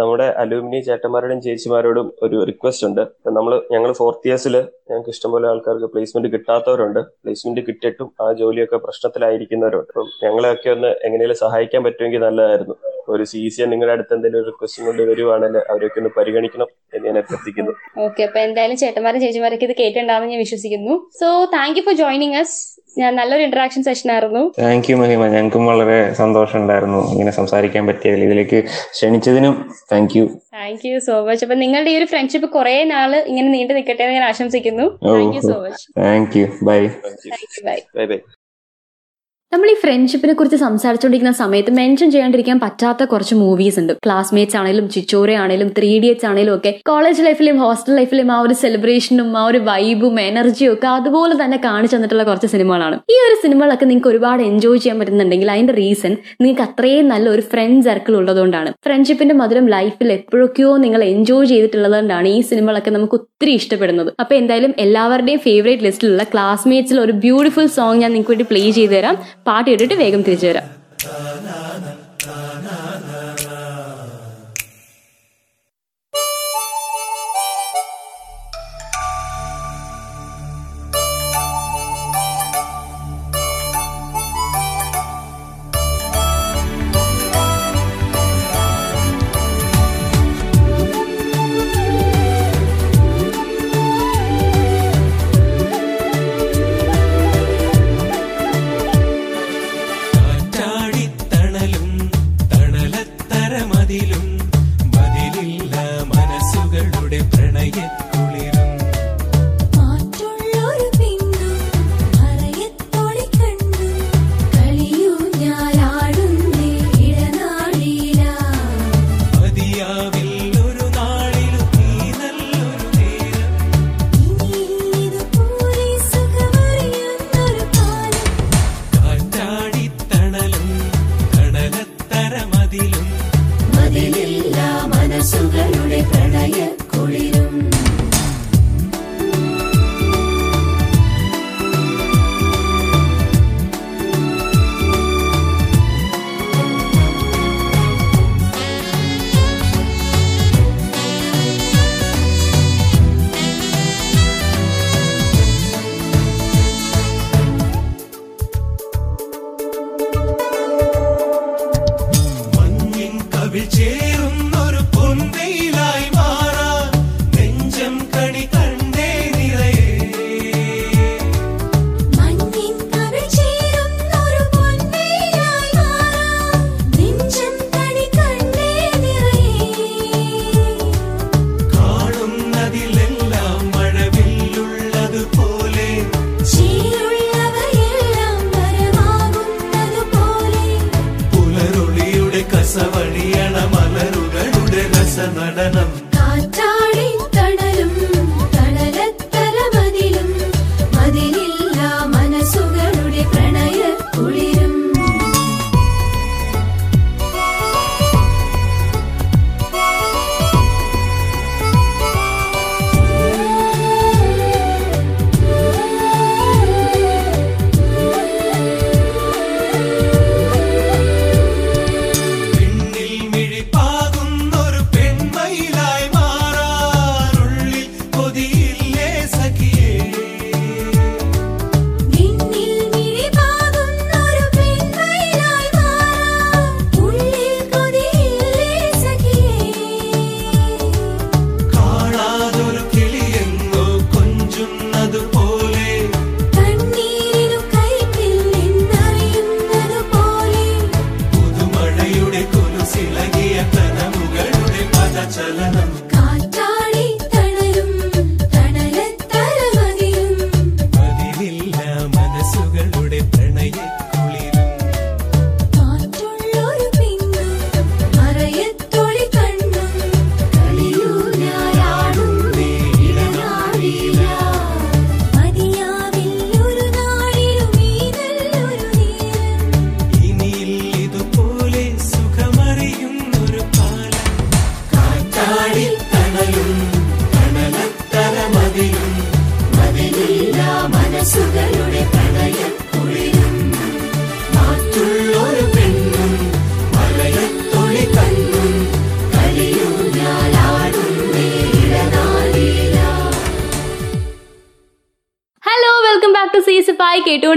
നമ്മുടെ അലൂമിനി ചേട്ടന്മാരോടും ചേച്ചിമാരോടും ഒരു റിക്വസ്റ്റ് ഉണ്ട്. നമ്മൾ ഞങ്ങൾ ഫോർത്ത് ഇയേഴ്സിൽ ഞങ്ങൾക്ക് ഇഷ്ടംപോലെ ആൾക്കാർക്ക് പ്ലേസ്മെന്റ് കിട്ടാത്തവരുണ്ട്. പ്ലേസ്മെന്റ് കിട്ടിയിട്ടും ആ ജോലിയൊക്കെ പ്രശ്നത്തിലായിരിക്കുന്നവരുണ്ട്. അപ്പം ഞങ്ങളെയൊക്കെ ഒന്ന് എങ്ങനെയും സഹായിക്കാൻ പറ്റുമെങ്കിൽ നല്ലതായിരുന്നു. ഒരു സി സി നിങ്ങളുടെ അടുത്ത് എന്തെങ്കിലും റിക്വസ്റ്റും കൊണ്ട് വരുവാണെങ്കിൽ അവരൊക്കെ ഒന്ന് പരിഗണിക്കണം എന്ന് ഞാൻ അഭ്യർത്ഥിക്കുന്നു. ഓക്കെ അപ്പൊ എന്തായാലും ചേട്ടന്മാരും ചേച്ചിമാരൊക്കെ ഇത് കേട്ടിട്ടുണ്ടാവും ഞാൻ വിശ്വസിക്കുന്നു. So thank you for joining us ഞാൻ നല്ലൊരു ഇന്ററാക്ഷൻ സെഷൻ ആയിരുന്നു. Thank you Mahima. ഞങ്ങൾക്കും വളരെ സന്തോഷം ഉണ്ടായിരുന്നു ഇങ്ങനെ സംസാരിക്കാൻ പറ്റിയതിൽ ഇതിലേക്ക് ക്ഷണിച്ചതിനും thank you thank you so much അപ്പൊ നിങ്ങളുടെ ഈ ഒരു ഫ്രണ്ട്ഷിപ്പ് കുറെ നാൾ ഇങ്ങനെ നീണ്ടു നിൽക്കട്ടെ എന്ന് ഞാൻ ആശംസിക്കുന്നു. Thank you so much thank you bye bye bye നമ്മൾ ഈ ഫ്രണ്ട്ഷിപ്പിനെ കുറിച്ച് സംസാരിച്ചുകൊണ്ടിരിക്കുന്ന സമയത്ത് മെൻഷൻ ചെയ്യാണ്ടിരിക്കാൻ പറ്റാത്ത കുറച്ച് മൂവീസ് ഉണ്ട്. ക്ലാസ്മേറ്റ്സ് ആണെങ്കിലും ചിച്ചോറെ ആണെങ്കിലും ത്രീ ഇഡിയറ്റ്സ് ആണെങ്കിലും ഒക്കെ കോളേജ് ലൈഫിലും ഹോസ്റ്റൽ ലൈഫിലും ആ ഒരു സെലിബ്രേഷനും ആ ഒരു വൈബും എനർജിയും ഒക്കെ അതുപോലെ തന്നെ കാണിച്ചു തന്നിട്ടുള്ള കുറച്ച് സിനിമകളാണ് ഈ ഒരു സിനിമകളൊക്കെ നിങ്ങൾക്ക് ഒരുപാട് എൻജോയ് ചെയ്യാൻ പറ്റുന്നുണ്ടെങ്കിൽ അതിന്റെ റീസൺ നിങ്ങൾക്ക് അത്രയും നല്ല ഒരു ഫ്രണ്ട് സർക്കിൾ ഉള്ളതുകൊണ്ടാണ്. ഫ്രണ്ട്ഷിപ്പിന്റെ മധുരം ലൈഫിൽ എപ്പോഴൊക്കെയോ നിങ്ങൾ എൻജോയ് ചെയ്തിട്ടുള്ളതുകൊണ്ടാണ് ഈ സിനിമകളൊക്കെ നമുക്ക് ഒത്തിരി ഇഷ്ടപ്പെടുന്നത്. അപ്പൊ എന്തായാലും എല്ലാവരുടെയും ഫേവറേറ്റ് ലിസ്റ്റിലുള്ള ക്ലാസ്മേറ്റ്സിൽ ഒരു ബ്യൂട്ടിഫുൾ സോങ് ഞാൻ നിങ്ങൾക്ക് വേണ്ടി പ്ലേ ചെയ്തു തരാം. പാട്ട് കേട്ടിട്ട് വേഗം തിരിച്ചു വരാം.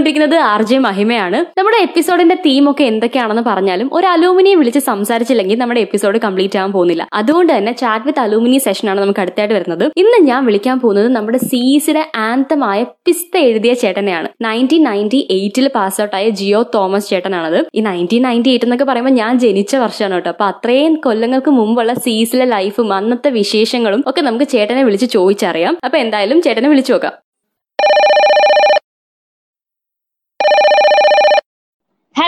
കേട്ടുകൊണ്ടിരിക്കുന്നത് ആർ ജെ മഹിമയാണ്. നമ്മുടെ എപ്പിസോഡിന്റെ തീം ഒക്കെ എന്തൊക്കെയാണെന്ന് പറഞ്ഞാലും ഒരു അലൂമിനിയെ വിളിച്ച് സംസാരിച്ചില്ലെങ്കിൽ നമ്മുടെ എപ്പിസോഡ് കംപ്ലീറ്റ് ആകാൻ പോകുന്നില്ല. അതുകൊണ്ട് തന്നെ ചാറ്റ് വിത്ത് അലൂമിനി സെഷനാണ് നമുക്ക് അടുത്തായിട്ട് വരുന്നത്. ഇന്ന് ഞാൻ വിളിക്കാൻ പോകുന്നത് നമ്മുടെ സീസിയുടെ ആന്തമായ പിസ്ത എഴുതിയ ചേട്ടനെയാണ്. നയന്റീൻ നയന്റി എയ്റ്റിൽ പാസ് ഔട്ടായ ജിയോ തോമസ് ചേട്ടനാണത്. ഈ നയന്റീൻ നയന്റി എയ്റ്റ് എന്നൊക്കെ പറയുമ്പോൾ ഞാൻ ജനിച്ച വർഷമാണ് കേട്ടോ. അപ്പൊ അത്രയും കൊല്ലങ്ങൾക്ക് മുമ്പുള്ള സീസിലെ ലൈഫും അന്നത്തെ വിശേഷങ്ങളും ഒക്കെ നമുക്ക് ചേട്ടനെ വിളിച്ച് ചോദിച്ചറിയാം. അപ്പൊ എന്തായാലും ചേട്ടനെ വിളിച്ചു നോക്കാം.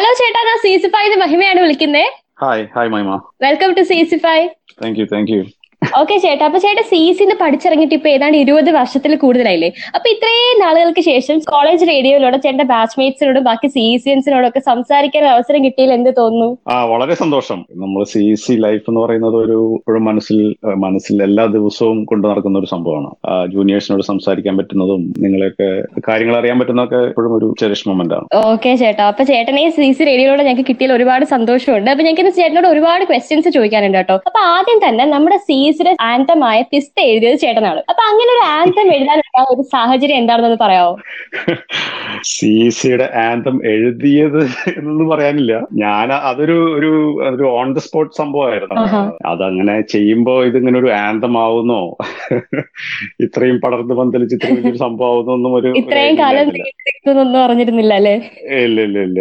ഹലോ ചേട്ടാ ഞാൻ സി സി ഫൈവ് മഹിമയാണ് വിളിക്കുന്നത് hi hi Mahima welcome to C C Fi thank you thank you okay ചേട്ടാ. അപ്പൊ ചേട്ടാ സി സിന്ന് പഠിച്ചിറങ്ങിയിട്ട് ഇപ്പൊ ഏതാണ്ട് ഇരുപത് വർഷത്തിൽ കൂടുതലായില്ലേ? അപ്പൊ ഇത്രയും നാളുകൾക്ക് ശേഷം കോളേജ് റേഡിയോയിലൂടെ ചേട്ടന്റെ ബാച്ച്മേറ്റ്സിനോടും ബാക്കി സി സിയൻസിനോടും ഒക്കെ സംസാരിക്കാൻ അവസരം കിട്ടിയില്ല എന്ത് തോന്നുന്നു? ആ വളരെ സന്തോഷം. നമ്മൾ സി സി ലൈഫ് എന്ന് പറയുന്നത് ഒരു ഇപ്പോഴും മനസ്സിൽ മനസ്സിൽ എല്ലാ ദിവസവും കൊണ്ടു നടക്കുന്ന ഒരു സംഭവമാണ്. ജൂനിയേഴ്സിനോട് സംസാരിക്കാൻ പറ്റുന്നതും നിങ്ങളെയൊക്കെ കാര്യങ്ങൾ അറിയാൻ പറ്റുന്നതൊക്കെ ഇപ്പോഴും ഒരു ചെറിഷ് മൊമെന്റ് ആണ്. ഓക്കെ ചേട്ടാ. അപ്പൊ ചേട്ടനെ സി സി റേഡിയോയിലൂടെ ഞങ്ങൾക്ക് കിട്ടിയാൽ ഒരുപാട് സന്തോഷമുണ്ട്. അപ്പൊ ഞങ്ങൾക്ക് ചേട്ടനോട് ഒരുപാട് ക്വസ്റ്റ്യൻസ് ചോദിക്കാനുണ്ട് കേട്ടോ. അപ്പൊ ആദ്യം തന്നെ നമ്മുടെ സി സിയുടെ ആന്തമായ പിസ്ത എഴുതിയത് ചേട്ടനാണ്. അപ്പൊ അങ്ങനെ ഒരു ആന്തം എഴുതാനുള്ള ഒരു സാഹചര്യം എന്താണെന്ന് പറയാമോ സി സിയുടെ ആന്തം എഴുതിയത് എന്നൊന്നും പറയാനില്ല. ഞാൻ അതൊരു ഒരു ഒരു ഓൺ ദ സ്പോട്ട് സംഭവമായിരുന്നു. അതങ്ങനെ ചെയ്യുമ്പോ ഇതിങ്ങനെ ഒരു ആന്തം ആവുന്നോ? ഇത്രയും പടർന്നു പന്തലിച്ച് ഇത്രയും വലിയൊരു സംഭവം ആവുന്നോ ഒന്നും ഒരു ഇത്രയും കാലം അറിഞ്ഞിരുന്നില്ല അല്ലേ? ഇല്ല ഇല്ല ഇല്ല.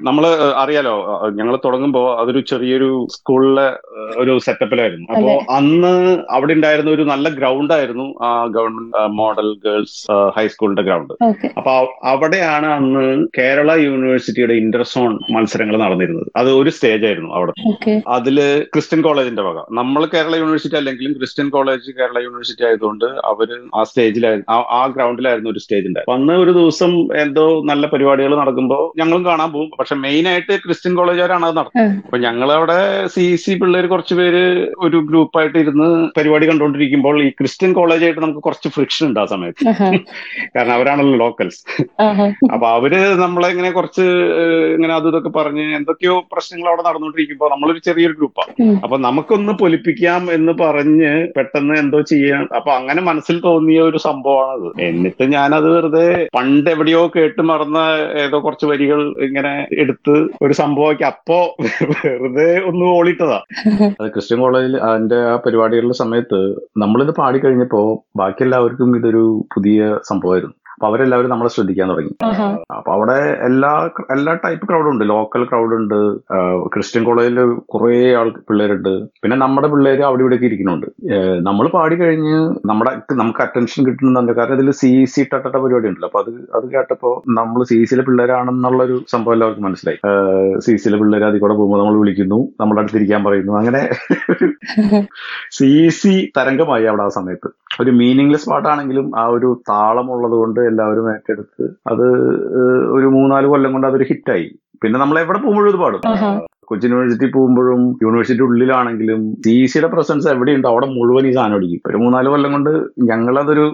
നമ്മൾ അറിയാലോ ഞങ്ങൾ തുടങ്ങുമ്പോ അതൊരു ചെറിയൊരു സ്കൂളിലെ ഒരു സെറ്റപ്പിലായിരുന്നു. അപ്പോ അന്ന് അവിടെ ഉണ്ടായിരുന്ന ഒരു നല്ല ഗ്രൗണ്ട് ആയിരുന്നു ആ ഗവൺമെന്റ് മോഡൽ ഗേൾസ് ഹൈസ്കൂളിന്റെ ഗ്രൗണ്ട്. അപ്പൊ അവിടെയാണ് അന്ന് കേരള യൂണിവേഴ്സിറ്റിയുടെ ഇന്റർസോൺ മത്സരങ്ങൾ നടന്നിരുന്നത്. അത് ഒരു സ്റ്റേജ് ആയിരുന്നു അവിടെ. അതിൽ ക്രിസ്ത്യൻ കോളേജിന്റെ വക. നമ്മൾ കേരള യൂണിവേഴ്സിറ്റി അല്ലെങ്കിലും ക്രിസ്ത്യൻ കോളേജ് കേരള യൂണിവേഴ്സിറ്റി ആയതുകൊണ്ട് അവർ ആ സ്റ്റേജിലായിരുന്നു ആ- ഗ്രൗണ്ടിലായിരുന്നു ഒരു സ്റ്റേജ് ഉണ്ടായിരുന്നു അന്ന് ഒരു ദിവസം എന്തോ നല്ല പരിപാടികൾ നടക്കുമ്പോൾ ഞങ്ങളും കാണാൻ പോകും. പക്ഷെ മെയിൻ ആയിട്ട് ക്രിസ്ത്യൻ കോളേജുകാരാണ് അത് നടത്തുന്നത് അപ്പൊ ഞങ്ങൾ അവിടെ സി സി പിള്ളേർ കുറച്ച് പേര് ഒരു ഗ്രൂപ്പായിട്ട് ഇരുന്ന് പരിപാടി കണ്ടുകൊണ്ടിരിക്കുമ്പോൾ ഈ ക്രിസ്ത്യൻ കോളേജായിട്ട് നമുക്ക് കുറച്ച് ഫ്രിക്ഷൻ ഉണ്ട് ആ സമയത്ത്. കാരണം അവരാണല്ലോ ലോക്കൽസ് അപ്പൊ അവർ നമ്മളെ ഇങ്ങനെ കുറച്ച് ഇങ്ങനെ അത് ഇതൊക്കെ പറഞ്ഞ് എന്തൊക്കെയോ പ്രശ്നങ്ങൾ അവിടെ നടന്നുകൊണ്ടിരിക്കുമ്പോ നമ്മളൊരു ചെറിയൊരു ഗ്രൂപ്പാണ്. അപ്പൊ നമുക്കൊന്ന് പൊലിപ്പിക്കാം എന്ന് പറഞ്ഞ് പെട്ടെന്ന് എന്തോ ചെയ്യാൻ അപ്പൊ അങ്ങനെ മനസ്സിൽ തോന്നിയ ഒരു സംഭവമാണത്. എന്നിട്ട് ഞാനത് വെറുതെ പണ്ട് എവിടെയോ കേട്ട് മറന്ന ഏതോ കുറച്ച് വരികൾ ഇങ്ങനെ എടുത്ത് ഒരു സംഭവമാക്കി അപ്പോ വെറുതെ ഒന്ന് ഓളിട്ടതാ. അത് ക്രിസ്ത്യൻ കോളേജിൽ അതിന്റെ ആ പരിപാടികളുടെ സമയത്ത് നമ്മളിത് പാടിക്കഴിഞ്ഞപ്പോ ബാക്കി എല്ലാവർക്കും ഇതൊരു പുതിയ സംഭവമായിരുന്നു. അപ്പൊ അവരെല്ലാവരും നമ്മളെ ശ്രദ്ധിക്കാൻ തുടങ്ങി. അപ്പൊ അവിടെ എല്ലാ എല്ലാ ടൈപ്പ് ക്രൗഡും ഉണ്ട്. ലോക്കൽ ക്രൗഡ് ഉണ്ട്. ക്രിസ്ത്യൻ കോളേജിൽ കുറെ ആൾ പിള്ളേരുണ്ട്. പിന്നെ നമ്മുടെ പിള്ളേര് അവിടെ ഇവിടെയൊക്കെ ഇരിക്കുന്നുണ്ട്. നമ്മൾ പാടി കഴിഞ്ഞ് നമ്മുടെ നമുക്ക് അറ്റൻഷൻ കിട്ടുന്നുണ്ട് കാരണം ഇതിൽ സി സി ടട്ട പരിപാടി ഉണ്ടല്ലോ അപ്പൊ അത് അത് കേട്ടപ്പോ നമ്മൾ സി സിയിലെ പിള്ളേരാണെന്നുള്ളൊരു സംഭവം എല്ലാവർക്കും മനസ്സിലായി. സി സിയിലെ പിള്ളേർ അതിൽ കൂടെ പോകുമ്പോൾ നമ്മൾ വിളിക്കുന്നു. നമ്മുടെ അടുത്തിരിക്കാൻ പറയുന്നു. അങ്ങനെ സി സി തരംഗമായി അവിടെ ആ സമയത്ത്. ഒരു മീനിങ്ലെസ് പാട്ടാണെങ്കിലും ആ ഒരു താളമുള്ളത് കൊണ്ട് എല്ലാവരും ഏറ്റെടുത്ത് അത് ഒരു മൂന്നാൽ കൊല്ലം കൊണ്ട് അതൊരു ഹിറ്റായി പിന്നെ നമ്മൾ എവിടെ പോകുമ്പോഴും ഇത് പാടും. കൊച്ചിൻ യൂണിവേഴ്സിറ്റി പോകുമ്പോഴും യൂണിവേഴ്സിറ്റി ഉള്ളിലാണെങ്കിലും സി സിയുടെ പ്രസൻസ് എവിടെയുണ്ട്? അവിടെ മുഴുവൻ ഈ സാധനം അടിക്കും. ഒരു മൂന്നാൽ കൊല്ലം കൊണ്ട് ഞങ്ങളതൊരു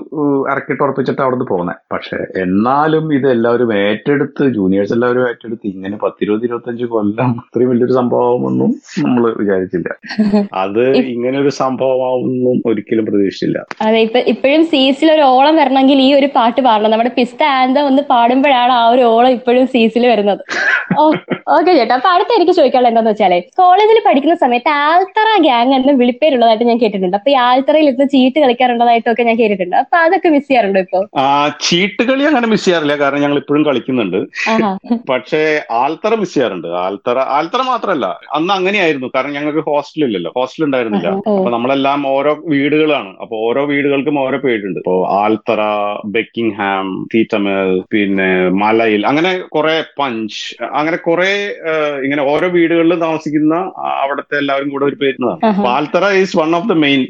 ഇറക്കിട്ട് ഉറപ്പിച്ചിട്ട് അവിടെ പോകുന്നത് പക്ഷെ എന്നാലും ഇത് എല്ലാവരും ഏറ്റെടുത്ത് ജൂനിയേഴ്സ് എല്ലാവരും ഏറ്റെടുത്ത് ഇങ്ങനെ പത്തിരുപത് ഇരുപത്തഞ്ച് കൊല്ലം അത്രയും വലിയൊരു സംഭവമൊന്നും നമ്മൾ വിചാരിച്ചില്ല. അത് ഇങ്ങനെ ഒരു സംഭവമാവുന്നും ഒരിക്കലും പ്രതീക്ഷിച്ചില്ല. അതെ ഇപ്പൊ ഇപ്പോഴും സി സിയിൽ ഒരു ഓളം വരണമെങ്കിൽ ഈ ഒരു പാട്ട് പാടണം. നമ്മുടെ പിസ്ത ആന്ത ഒന്ന് പാടുമ്പോഴാണ് ആ ഒരു ഓളം ഇപ്പോഴും സി സിയിൽ വരുന്നത്. ഓക്കെ ചേട്ടാ. അപ്പൊ അടുത്ത എനിക്ക് ചോദിക്കാനുള്ളത് എന്താന്ന് വെച്ചാലേ കോളേജിൽ പഠിക്കുന്ന സമയത്ത് ആൽത്തറ ഗ്യാങ് എന്ന് വിളിപ്പേരുള്ളതായിട്ട് ഞാൻ കേട്ടിട്ടുണ്ട്. അപ്പൊ ഈ ആൽത്തറയിൽ ഇരുന്ന് ചീട്ട് കളിക്കാറുള്ളതായിട്ടൊക്കെ ഞാൻ കേട്ടിട്ടുണ്ട്. അപ്പൊ അതൊക്കെ മിസ് ചെയ്യാറുണ്ടോ ഇപ്പൊ? ചീട്ട് കളി അങ്ങനെ മിസ് ചെയ്യാറില്ല. കാരണം ഞങ്ങൾ ഇപ്പോഴും കളിക്കുന്നുണ്ട്. പക്ഷേ ആൽത്തറ മിസ് ചെയ്യാറുണ്ട്. ആൽത്തറ ആൽത്തറ മാത്രമല്ല അന്ന് അങ്ങനെയായിരുന്നു. കാരണം ഞങ്ങൾക്ക് ഹോസ്റ്റൽ ഇല്ലല്ലോ. ഹോസ്റ്റൽ ഉണ്ടായിരുന്നില്ല. അപ്പൊ നമ്മളെല്ലാം ഓരോ വീടുകളാണ്. അപ്പൊ ഓരോ വീടുകൾക്കും ഓരോ പേരുണ്ട്. ഇപ്പോ ആൽത്തറ ബെക്കിംഗ്ഹാം തീറ്റമൽ പിന്നെ മലയിൽ. അങ്ങനെ കുറെ പഞ്ച് അങ്ങനെ കുറെ ഇങ്ങനെ ഓരോ വീടുകളിലും താമസിക്കുന്ന അവിടുത്തെ എല്ലാവരും കൂടെ ഒരു പേരുന്നതാണ് ആഹാ. Is one of the main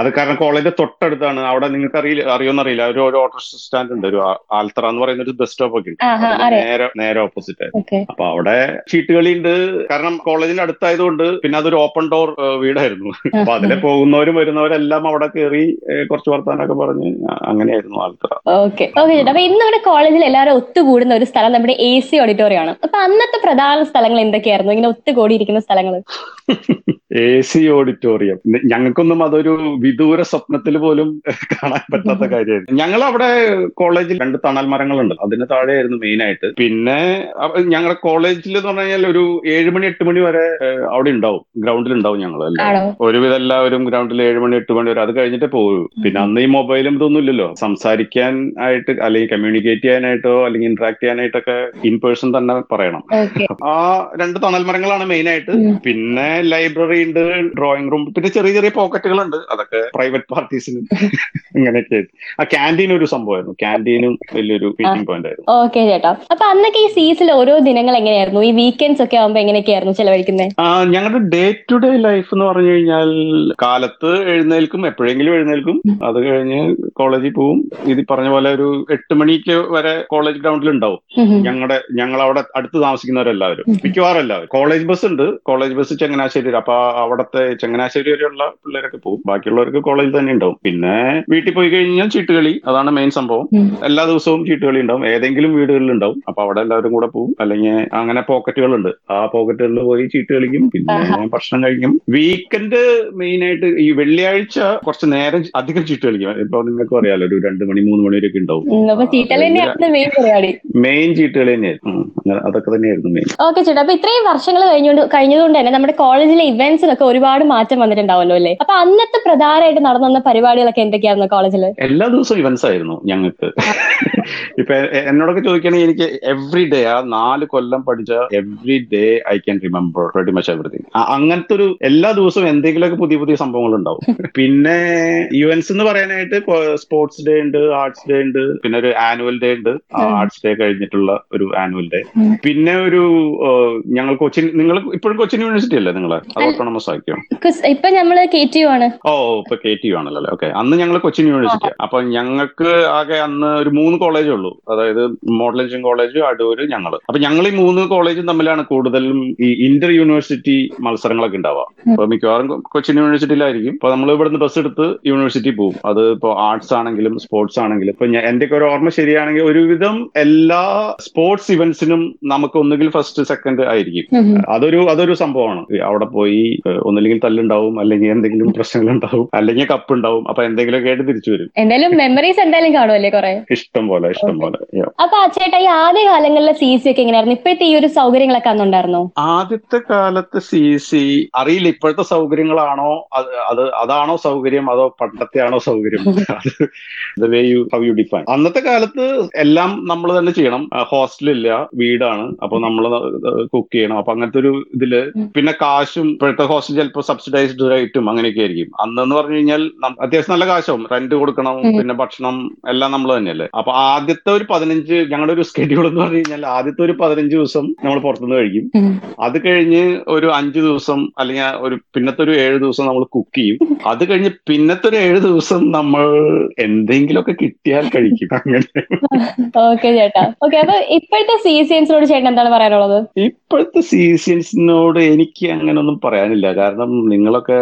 അത് കാരണം കോളേജിന്റെ തൊട്ടടുത്താണ്. അവിടെ നിങ്ങൾക്ക് അറിയില്ല അറിയോന്നറിയില്ല. ഒരു ഒരു ഓട്ടോ സ്റ്റാൻഡ് ഉണ്ട്. ഒരു ആൽത്തറ എന്ന് പറയുന്ന ഒരു ബസ് സ്റ്റോപ്പ് ഒക്കെ ഉണ്ട് നേരെ നേരെ ഓപ്പോസിറ്റ് അപ്പൊ അവിടെ ചീട്ടുകളി ഉണ്ട് കാരണം കോളേജിന്റെ അടുത്തായതുകൊണ്ട് പിന്നെ അതൊരു ഓപ്പൺ ഡോർ വീടായിരുന്നു. അപ്പൊ അതിലെ പോകുന്നവരും വരുന്നവരെല്ലാം അവിടെ കയറി കുറച്ച് വർത്താനൊക്കെ പറഞ്ഞ് അങ്ങനെയായിരുന്നു ആൽത്തറ. ഓക്കെ ഓക്കെ ചേട്ടാ. അപ്പൊ ഇന്ന് നമ്മുടെ കോളേജിൽ എല്ലാവരും ഒത്തുകൂടുന്ന ഒരു സ്ഥലം നമ്മുടെ എ സി ഓഡിറ്റോറിയം ഓഡിറ്റോറിയം ആണ്. അപ്പൊ അന്നത്തെ പ്രധാന സ്ഥലങ്ങൾ എന്തൊക്കെയായിരുന്നു? ഇങ്ങനെ ഒത്തുകൂടിയിരിക്കുന്ന സ്ഥലങ്ങൾ. A C auditorium. ഞങ്ങൾക്കൊന്നും അതൊരു വിദൂര സ്വപ്നത്തിൽ പോലും കാണാൻ പറ്റാത്ത കാര്യമായിരുന്നു. ഞങ്ങൾ അവിടെ കോളേജിൽ രണ്ട് തണൽ മരങ്ങളുണ്ട്. അതിന് താഴെയായിരുന്നു മെയിൻ ആയിട്ട് പിന്നെ ഞങ്ങളുടെ കോളേജിൽ എന്ന് പറഞ്ഞു കഴിഞ്ഞാൽ ഒരു ഏഴ് മണി എട്ട് മണി വരെ അവിടെ ഉണ്ടാവും. ഗ്രൗണ്ടിൽ ഉണ്ടാവും ഞങ്ങൾ ഒരുവിധം എല്ലാവരും ഗ്രൗണ്ടിൽ ഏഴ് മണി എട്ട് മണി വരെ. അത് കഴിഞ്ഞിട്ട് പോകും പിന്നെ അന്ന് ഈ മൊബൈലും ഇതൊന്നും ഇല്ലല്ലോ. സംസാരിക്കാൻ ആയിട്ട് അല്ലെങ്കിൽ കമ്മ്യൂണിക്കേറ്റ് ചെയ്യാനായിട്ടോ അല്ലെങ്കിൽ ഇന്ററാക്ട് ചെയ്യാനായിട്ടൊക്കെ ഇൻ പേഴ്സൺ തന്നെ പറയണം. ആ രണ്ട് തണൽ മരങ്ങളാണ് മെയിൻ ആയിട്ട്. പിന്നെ ലൈബ്രറി ഉണ്ട് ഡ്രോയിങ് റൂം പിന്നെ ചെറിയ ചെറിയ പോക്കറ്റുകളുണ്ട്. അതൊക്കെ പ്രൈവറ്റ് പാർട്ടീസിന് അങ്ങനെയൊക്കെ ആ ക്യാന്റീൻ ഒരു സംഭവമായിരുന്നു. ക്യാന്റീനും വലിയൊരു മീറ്റിംഗ് പോയിന്റ് ആയിരുന്നു. ഓക്കെ ചേട്ടാ. അപ്പൊ അന്നൊക്കെ ഈ സീസിൽ ഓരോ ദിനങ്ങൾ എങ്ങനെയായിരുന്നു? ഈ വീക്കെൻഡ്സ് ഒക്കെ ആവുമ്പോ എങ്ങനെയൊക്കെയായിരുന്നു ചെലവഴിക്കുന്നത് ആ ഞങ്ങളുടെ ഡേ ടു ഡേ ലൈഫ് എന്ന് പറഞ്ഞു കഴിഞ്ഞാൽ കാലത്ത് എഴുന്നേൽക്കും എപ്പോഴെങ്കിലും എഴുന്നേൽക്കും. അത് കഴിഞ്ഞ് കോളേജിൽ പോവും. ഇത് പറഞ്ഞ പോലെ ഒരു എട്ട് മണിക്ക് വരെ കോളേജ് ഗ്രൗണ്ടിൽ ഉണ്ടാവും. ഞങ്ങളുടെ ഞങ്ങൾ അവിടെ അടുത്ത് താമസിക്കുന്നവരെല്ലാവരും. മിക്കവാറും എല്ലാവരും. കോളേജ് ബസ് ഉണ്ട്. College bus Changanassery. അപ്പൊ അവിടത്തെ ചങ്ങനാശ്ശേരി വരെയുള്ള പിള്ളേരൊക്കെ പോകും ബാക്കിയുള്ളവർക്ക് കോളേജിൽ തന്നെ ഉണ്ടാവും. പിന്നെ വീട്ടിൽ പോയി കഴിഞ്ഞാൽ ചീട്ടുകളി. അതാണ് മെയിൻ സംഭവം. എല്ലാ ദിവസവും ചീട്ടുകളി ഉണ്ടാവും. ഏതെങ്കിലും വീടുകളിൽ ഉണ്ടാവും. അപ്പൊ അവിടെ എല്ലാവരും കൂടെ പോകും അല്ലെങ്കിൽ അങ്ങനെ പോക്കറ്റുകളുണ്ട്. ആ പോക്കറ്റുകളിൽ പോയി ചീട്ട് കളിക്കും പിന്നെ ഭക്ഷണം കഴിക്കും. വീക്കെൻഡ് മെയിൻ ആയിട്ട് ഈ വെള്ളിയാഴ്ച കുറച്ച് നേരം അധികം ചീട്ട് കളിക്കും ഇപ്പൊ നിങ്ങൾക്ക് അറിയാലോ ഒരു രണ്ട് മണി മൂന്ന് മണി വരെയൊക്കെ ഉണ്ടാവും. മെയിൻ ചീട്ടുകളി തന്നെയായിരുന്നു. അതൊക്കെ തന്നെയായിരുന്നു മെയിൻ ഓക്കെ ചേട്ടാ അപ്പൊ ഇത്രയും വർഷങ്ങൾ കഴിഞ്ഞുകൊണ്ട് കഴിഞ്ഞതുകൊണ്ട് തന്നെ നമ്മുടെ കോളേജിലെ ഇവന്റ്സിനൊക്കെ ഒരുപാട് മാറ്റം വന്നിട്ടുണ്ടാവല്ലോ അല്ലേ? അപ്പൊ അന്നത്തെ പ്രധാനമായിട്ട് നടന്നു വന്ന പരിപാടികളൊക്കെ എന്തൊക്കെയായിരുന്നു കോളേജിൽ എല്ലാ ദിവസവും ഇവന്റ്സ് ആയിരുന്നു ഞങ്ങൾക്ക്. ഇപ്പൊ എന്നോടൊക്കെ ചോദിക്കുകയാണെങ്കിൽ എനിക്ക് എവറി ഡേ ആ നാല് കൊല്ലം പഠിച്ച every day I can remember very much everything അങ്ങനത്തെ ഒരു എല്ലാ ദിവസവും എന്തെങ്കിലുമൊക്കെ പുതിയ പുതിയ സംഭവങ്ങൾ ഉണ്ടാവും. പിന്നെ ഇവന്റ്സ് എന്ന് പറയാനായിട്ട് സ്പോർട്സ് ഡേ ഉണ്ട് ആർട്സ് ഡേ ഉണ്ട് പിന്നെ ഒരു ആനുവൽ ഡേ ഉണ്ട്. ആർട്സ് ഡേ കഴിഞ്ഞിട്ടുള്ള ഒരു ആനുവൽ ഡേ. പിന്നെ ഒരു ഞങ്ങൾ കൊച്ചിൻ നിങ്ങൾ ഇപ്പോഴും കൊച്ചിൻ യൂണിവേഴ്സിറ്റി അല്ലേ നിങ്ങൾ അത് ഓട്ടോണമസ് ആക്കിയോ ഇപ്പൊ നമ്മൾ കെ ടി യു ആണ്. ഓ ഇപ്പൊ കെ ടി യു ആണല്ലോ. ഓക്കെ അന്ന് ഞങ്ങൾ കൊച്ചിൻ യൂണിവേഴ്സിറ്റി. അപ്പൊ ഞങ്ങൾക്ക് ആകെ അന്ന് ഒരു മൂന്ന് കോളേജേ ഉള്ളൂ. അതായത് മോഡൽ എഞ്ചിനീയറിംഗ് കോളേജ് അടൂര് ഞങ്ങൾ അപ്പൊ ഞങ്ങൾ ഈ മൂന്ന് കോളേജും തമ്മിലാണ് കൂടുതലും ഈ ഇന്റർ യൂണിവേഴ്സിറ്റി മത്സരങ്ങളൊക്കെ ഉണ്ടാവുക അപ്പൊ മിക്കവാറും കൊച്ചിൻ യൂണിവേഴ്സിറ്റിയിലായിരിക്കും. അപ്പൊ നമ്മൾ ഇവിടുന്ന് ബസ് എടുത്ത് യൂണിവേഴ്സിറ്റി പോകും അത് ഇപ്പൊ ആർട്സ് ആണെങ്കിലും സ്പോർട്സ് ആണെങ്കിലും. ഇപ്പൊ എന്റെ ഒക്കെ ഒരു ഓർമ്മ ശരിയാണെങ്കിൽ ഒരുവിധം എല്ലാ സ്പോർട്സ് ഇവന്റ്സിനും നമുക്ക് ഒന്നുകിൽ ഫസ്റ്റ് സെക്കൻഡ് ആയിരിക്കും. അതൊരു അതൊരു സംഭവമാണ്. അവിടെ പോയി ഒന്നില്ലെങ്കിൽ തല്ലുണ്ടാവും അല്ലെങ്കിൽ എന്തെങ്കിലും പ്രശ്നങ്ങൾ ഉണ്ടാവും അല്ലെങ്കിൽ കപ്പ് ഉണ്ടാവും അപ്പൊ എന്തെങ്കിലും കേട്ട് തിരിച്ചു വരും. എന്തായാലും മെമ്മറീസ് എന്തായാലും കാണുമല്ലേ കുറെ? ഇഷ്ടം പോലെ ഇഷ്ടം പോലെ. അപ്പൊ ആ ചേട്ടാ ഈ ആദ്യ കാലങ്ങളിലെ സി സി ഒക്കെ എങ്ങനെയായിരുന്നു? ഇപ്പോഴത്തെ ഈ ഒരു സൗകര്യങ്ങളൊക്കെ അന്നുണ്ടായിരുന്നോ? ആദ്യത്തെ കാലത്ത് സി സി അറിയില്ല ഇപ്പോഴത്തെ സൗകര്യങ്ങളാണോ അത് അത് അതാണോ സൗകര്യം അതോ പണ്ടത്തെ ആണോ സൗകര്യം? Way you how you define അന്നത്തെ കാലത്ത് എല്ലാം നമ്മൾ തന്നെ ചെയ്യണം. ഹോസ്റ്റലില്ല വീടാണ്. അപ്പൊ നമ്മൾ കുക്ക് ചെയ്യണം. അപ്പൊ അങ്ങനത്തെ ഒരു ഇതിൽ പിന്നെ കാശും ഇപ്പോഴത്തെ ഹോസ്റ്റൽ ചിലപ്പോൾ സബ്സിഡൈസ്ഡ് റേറ്റും അങ്ങനെയൊക്കെ ആയിരിക്കും. അന്നെന്ന് പറഞ്ഞു കഴിഞ്ഞാൽ അത്യാവശ്യം നല്ല കാശാവും. റെന്റ് കൊടുക്കണം പിന്നെ ഭക്ഷണം എല്ലാം നമ്മൾ തന്നെയല്ലേ. അപ്പൊ ആദ്യത്തെ ഒരു പതിനഞ്ച് ഞങ്ങളുടെ ഒരു സ്കെഡ്യൂൾ എന്ന് പറഞ്ഞു കഴിഞ്ഞാൽ ആദ്യത്തെ ഒരു പതിനഞ്ച് ദിവസം നമ്മൾ പുറത്തുനിന്ന് കഴിക്കും. അത് കഴിഞ്ഞ് ഒരു അഞ്ചു ദിവസം അല്ലെങ്കിൽ ഒരു പിന്നത്തെ ഒരു ഏഴ് ദിവസം നമ്മൾ കുക്ക് ചെയ്യും. അത് കഴിഞ്ഞ് പിന്നത്തെ ഒരു ഏഴ് ദിവസം നമ്മൾ എന്തെങ്കിലുമൊക്കെ കിട്ടിയാൽ കഴിക്കും. അങ്ങനെ. ഓക്കെ ചേട്ടാ. ഓക്കെ അപ്പൊ ഇപ്പോഴത്തെ സീസൺസിനോട് ചേട്ടൻ എന്താണ് പറയാനുള്ളത്? ഇപ്പോഴത്തെ സീസൺസിനോട് എനിക്ക് അങ്ങനെ ഒന്നും പറയാനില്ല. കാരണം നിങ്ങളൊക്കെ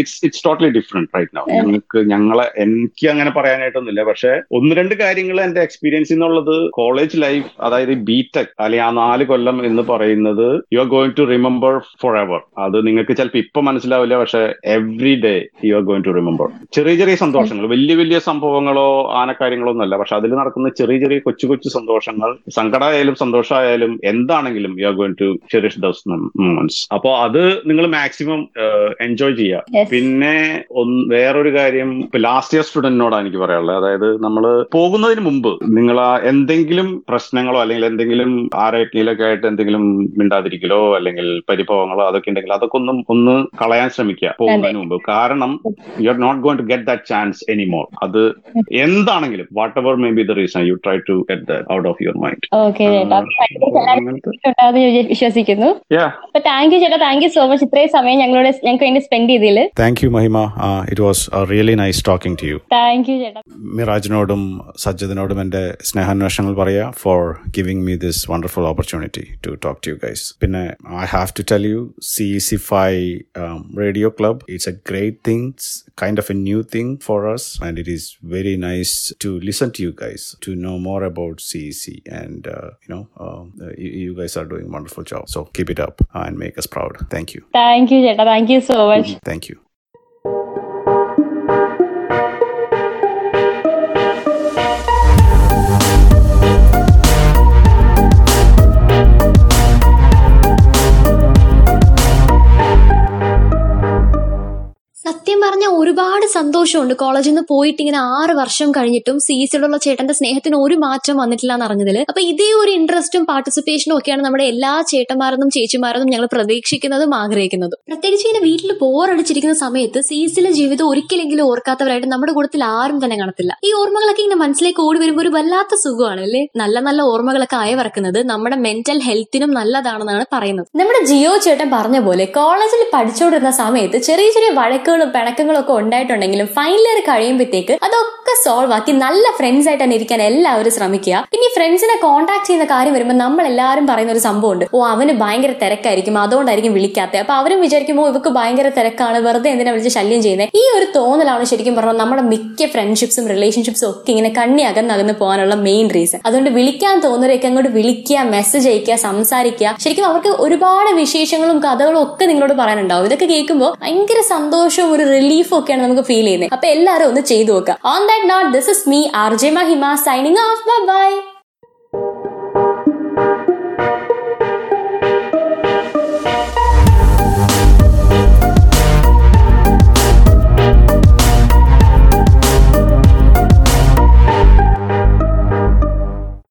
it's it's totally different right now ഞങ്ങൾക്ക് ഞങ്ങളെ എനിക്ക് അങ്ങനെ പറയാനായിട്ടൊന്നുമില്ല. പക്ഷെ ഒന്ന് രണ്ട് കാര്യങ്ങൾ എന്റെ എക്സ്പീരിയൻസ് എന്നുള്ളത് കോളേജ് ലൈഫ് അതായത് ബി ടെക് അല്ലെങ്കിൽ ആ നാല് കൊല്ലം എന്ന് പറയുന്നത് you are going to remember forever അത് നിങ്ങൾക്ക് ചിലപ്പോൾ ഇപ്പൊ മനസ്സിലാവില്ല പക്ഷെ every day you are going to remember ചെറിയ ചെറിയ സന്തോഷങ്ങൾ വലിയ വലിയ സംഭവങ്ങളോ ആനക്കാര്യങ്ങളോ ഒന്നുമല്ല പക്ഷെ അതിൽ നടക്കുന്ന ചെറിയ ചെറിയ കൊച്ചു കൊച്ചു സന്തോഷങ്ങൾ സങ്കടമായാലും സന്തോഷമായാലും എന്താണെങ്കിലും you are going to cherish those moments അപ്പൊ അത് നിങ്ങൾ മാക്സിമം എൻജോയ് ചെയ്യുക. പിന്നെ വേറൊരു കാര്യം ലാസ്റ്റ് ഇയർ സ്റ്റുഡന്റിനോടാണ് എനിക്ക് പറയാനുള്ളത്. അതായത് നമ്മൾ പോകുന്നതിന് മുമ്പ് നിങ്ങൾ എന്തെങ്കിലും പ്രശ്നങ്ങളോ അല്ലെങ്കിൽ എന്തെങ്കിലും ആരെങ്കിലൊക്കെ ആയിട്ട് എന്തെങ്കിലും മിണ്ടാതിരിക്കലോ അല്ലെങ്കിൽ പരിഭവങ്ങളോ അതൊക്കെ ഉണ്ടെങ്കിൽ അതൊക്കെ ഒന്നും ഒന്ന് കളയാൻ ശ്രമിക്കുക പോകുന്നതിന് മുമ്പ്. കാരണം you are not going to get that chance anymore അത് എന്താണെങ്കിലും whatever may be the reason you try to get the out of your mind ഞാൻ വിശ്വസിക്കുന്നു. യാ അപ്പൊ താങ്ക് യു ചേട്ടാ താങ്ക് യു സോ മച്ച് ഇത്രയും സമയം ഞങ്ങളോട് ഞങ്ങൾക്ക് വേണ്ടി സ്പെൻഡ് ചെയ്തതിൽ thank you Mahima it was really nice talking to you. Thank you ചേട്ടാ. മിറാജിനോടും സജ്ജദിനോടും എന്റെ സ്നേഹാന്വേഷണങ്ങൾ പറയാ for giving me this wonderful opportunity to talk to you guys പിന്നെ I have to tell you C C Fi radio club it's a great thing kind of a new thing for us and it is very nice to listen to you guys to know more about CEC and uh, you know uh, uh, you, you guys are doing doing wonderful job. So keep it up and make us proud. Thank you. Thank you, Jeta. Thank you so much. Thank you. പറഞ്ഞ ഒരുപാട് സന്തോഷമുണ്ട്. കോളേജിൽ നിന്ന് പോയിട്ട് ഇങ്ങനെ ആറ് വർഷം കഴിഞ്ഞിട്ടും സി ഉള്ള ചേട്ടന്റെ സ്നേഹത്തിന് ഒരു മാറ്റം വന്നിട്ടില്ല എന്ന് അറിഞ്ഞതിൽ അപ്പൊ ഇതേ ഒരു ഇൻട്രസ്റ്റും പാർട്ടിസിപ്പേഷനും ഒക്കെയാണ് നമ്മുടെ എല്ലാ ചേട്ടന്മാരെന്നും ചേച്ചിമാരെന്നും ഞങ്ങൾ പ്രതീക്ഷിക്കുന്നതും ആഗ്രഹിക്കുന്നതും. പ്രത്യേകിച്ച് ഇങ്ങനെ വീട്ടിൽ ബോറടിച്ചിരിക്കുന്ന സമയത്ത് സി സിയിലെ ജീവിതം ഒരിക്കലെങ്കിലും ഓർക്കാത്തവരായിട്ട് നമ്മുടെ കൂട്ടത്തിൽ ആരും തന്നെ കാണത്തില്ല. ഈ ഓർമ്മകളൊക്കെ ഇങ്ങനെ മനസ്സിലേക്ക് ഓടി വരുമ്പോൾ ഒരു വല്ലാത്ത സുഖമാണ് അല്ലേ? നല്ല നല്ല ഓർമ്മകളൊക്കെ അയവിറക്കുന്നത് നമ്മുടെ മെന്റൽ ഹെൽത്തിനും നല്ലതാണെന്നാണ് പറയുന്നത്. നമ്മുടെ ജിയോ ചേട്ടൻ പറഞ്ഞ പോലെ കോളേജിൽ പഠിച്ചുകൊണ്ടിരുന്ന സമയത്ത് ചെറിയ ചെറിയ വഴക്കുകളും പിണക്കങ്ങളും ഒക്കെ ഉണ്ടായിട്ടുണ്ടെങ്കിലും ഫൈനൽ ഇയർ കഴിയുമ്പോഴത്തേക്ക് അതൊക്കെ സോൾവ് ആക്കി നല്ല ഫ്രണ്ട്സ് ആയിട്ട് തന്നെ ഇരിക്കാൻ എല്ലാവരും ശ്രമിക്കുക. ഇനി ഫ്രണ്ട്സിനെ കോൺടാക്ട് ചെയ്യുന്ന കാര്യം വരുമ്പോൾ നമ്മൾ എല്ലാവരും പറയുന്ന ഒരു സംഭവം ഉണ്ട് ഓ അവന് ഭയങ്കര തിരക്കായിരിക്കും അതുകൊണ്ടായിരിക്കും വിളിക്കാത്തത് അപ്പൊ അവരും വിചാരിക്കുമ്പോൾ ഇവർക്ക് ഭയങ്കര തിരക്കാണ് വെറുതെ എന്തിനാ വിളിച്ച് ശല്യം ചെയ്യുന്നത് ഈ ഒരു തോന്നലാണ് ശരിക്കും പറഞ്ഞാൽ നമ്മുടെ മിക്ക ഫ്രണ്ട്ഷിപ്സും റിലേഷൻഷിപ്സും ഒക്കെ ഇങ്ങനെ കണ്ണി അകന്നകന്ന് പോകാനുള്ള മെയിൻ റീസൺ അതുകൊണ്ട് വിളിക്കാൻ തോന്നുന്നവരൊക്കെ അങ്ങോട്ട് വിളിക്കുക മെസ്സേജ് അയക്കുക സംസാരിക്കുക. ശരിക്കും അവർക്ക് ഒരുപാട് വിശേഷങ്ങളും കഥകളും ഒക്കെ നിങ്ങളോട് പറയാനുണ്ടാവും. ഇതൊക്കെ കേൾക്കുമ്പോൾ ഭയങ്കര സന്തോഷവും ഒരു റിലീഫും ഒക്കെയാണ് നമുക്ക് ഫീൽ ചെയ്യുന്നത് അപ്പൊ എല്ലാവരും ഒന്ന് ചെയ്തു നോക്കുക. On that note this is me R J Mahima signing off bye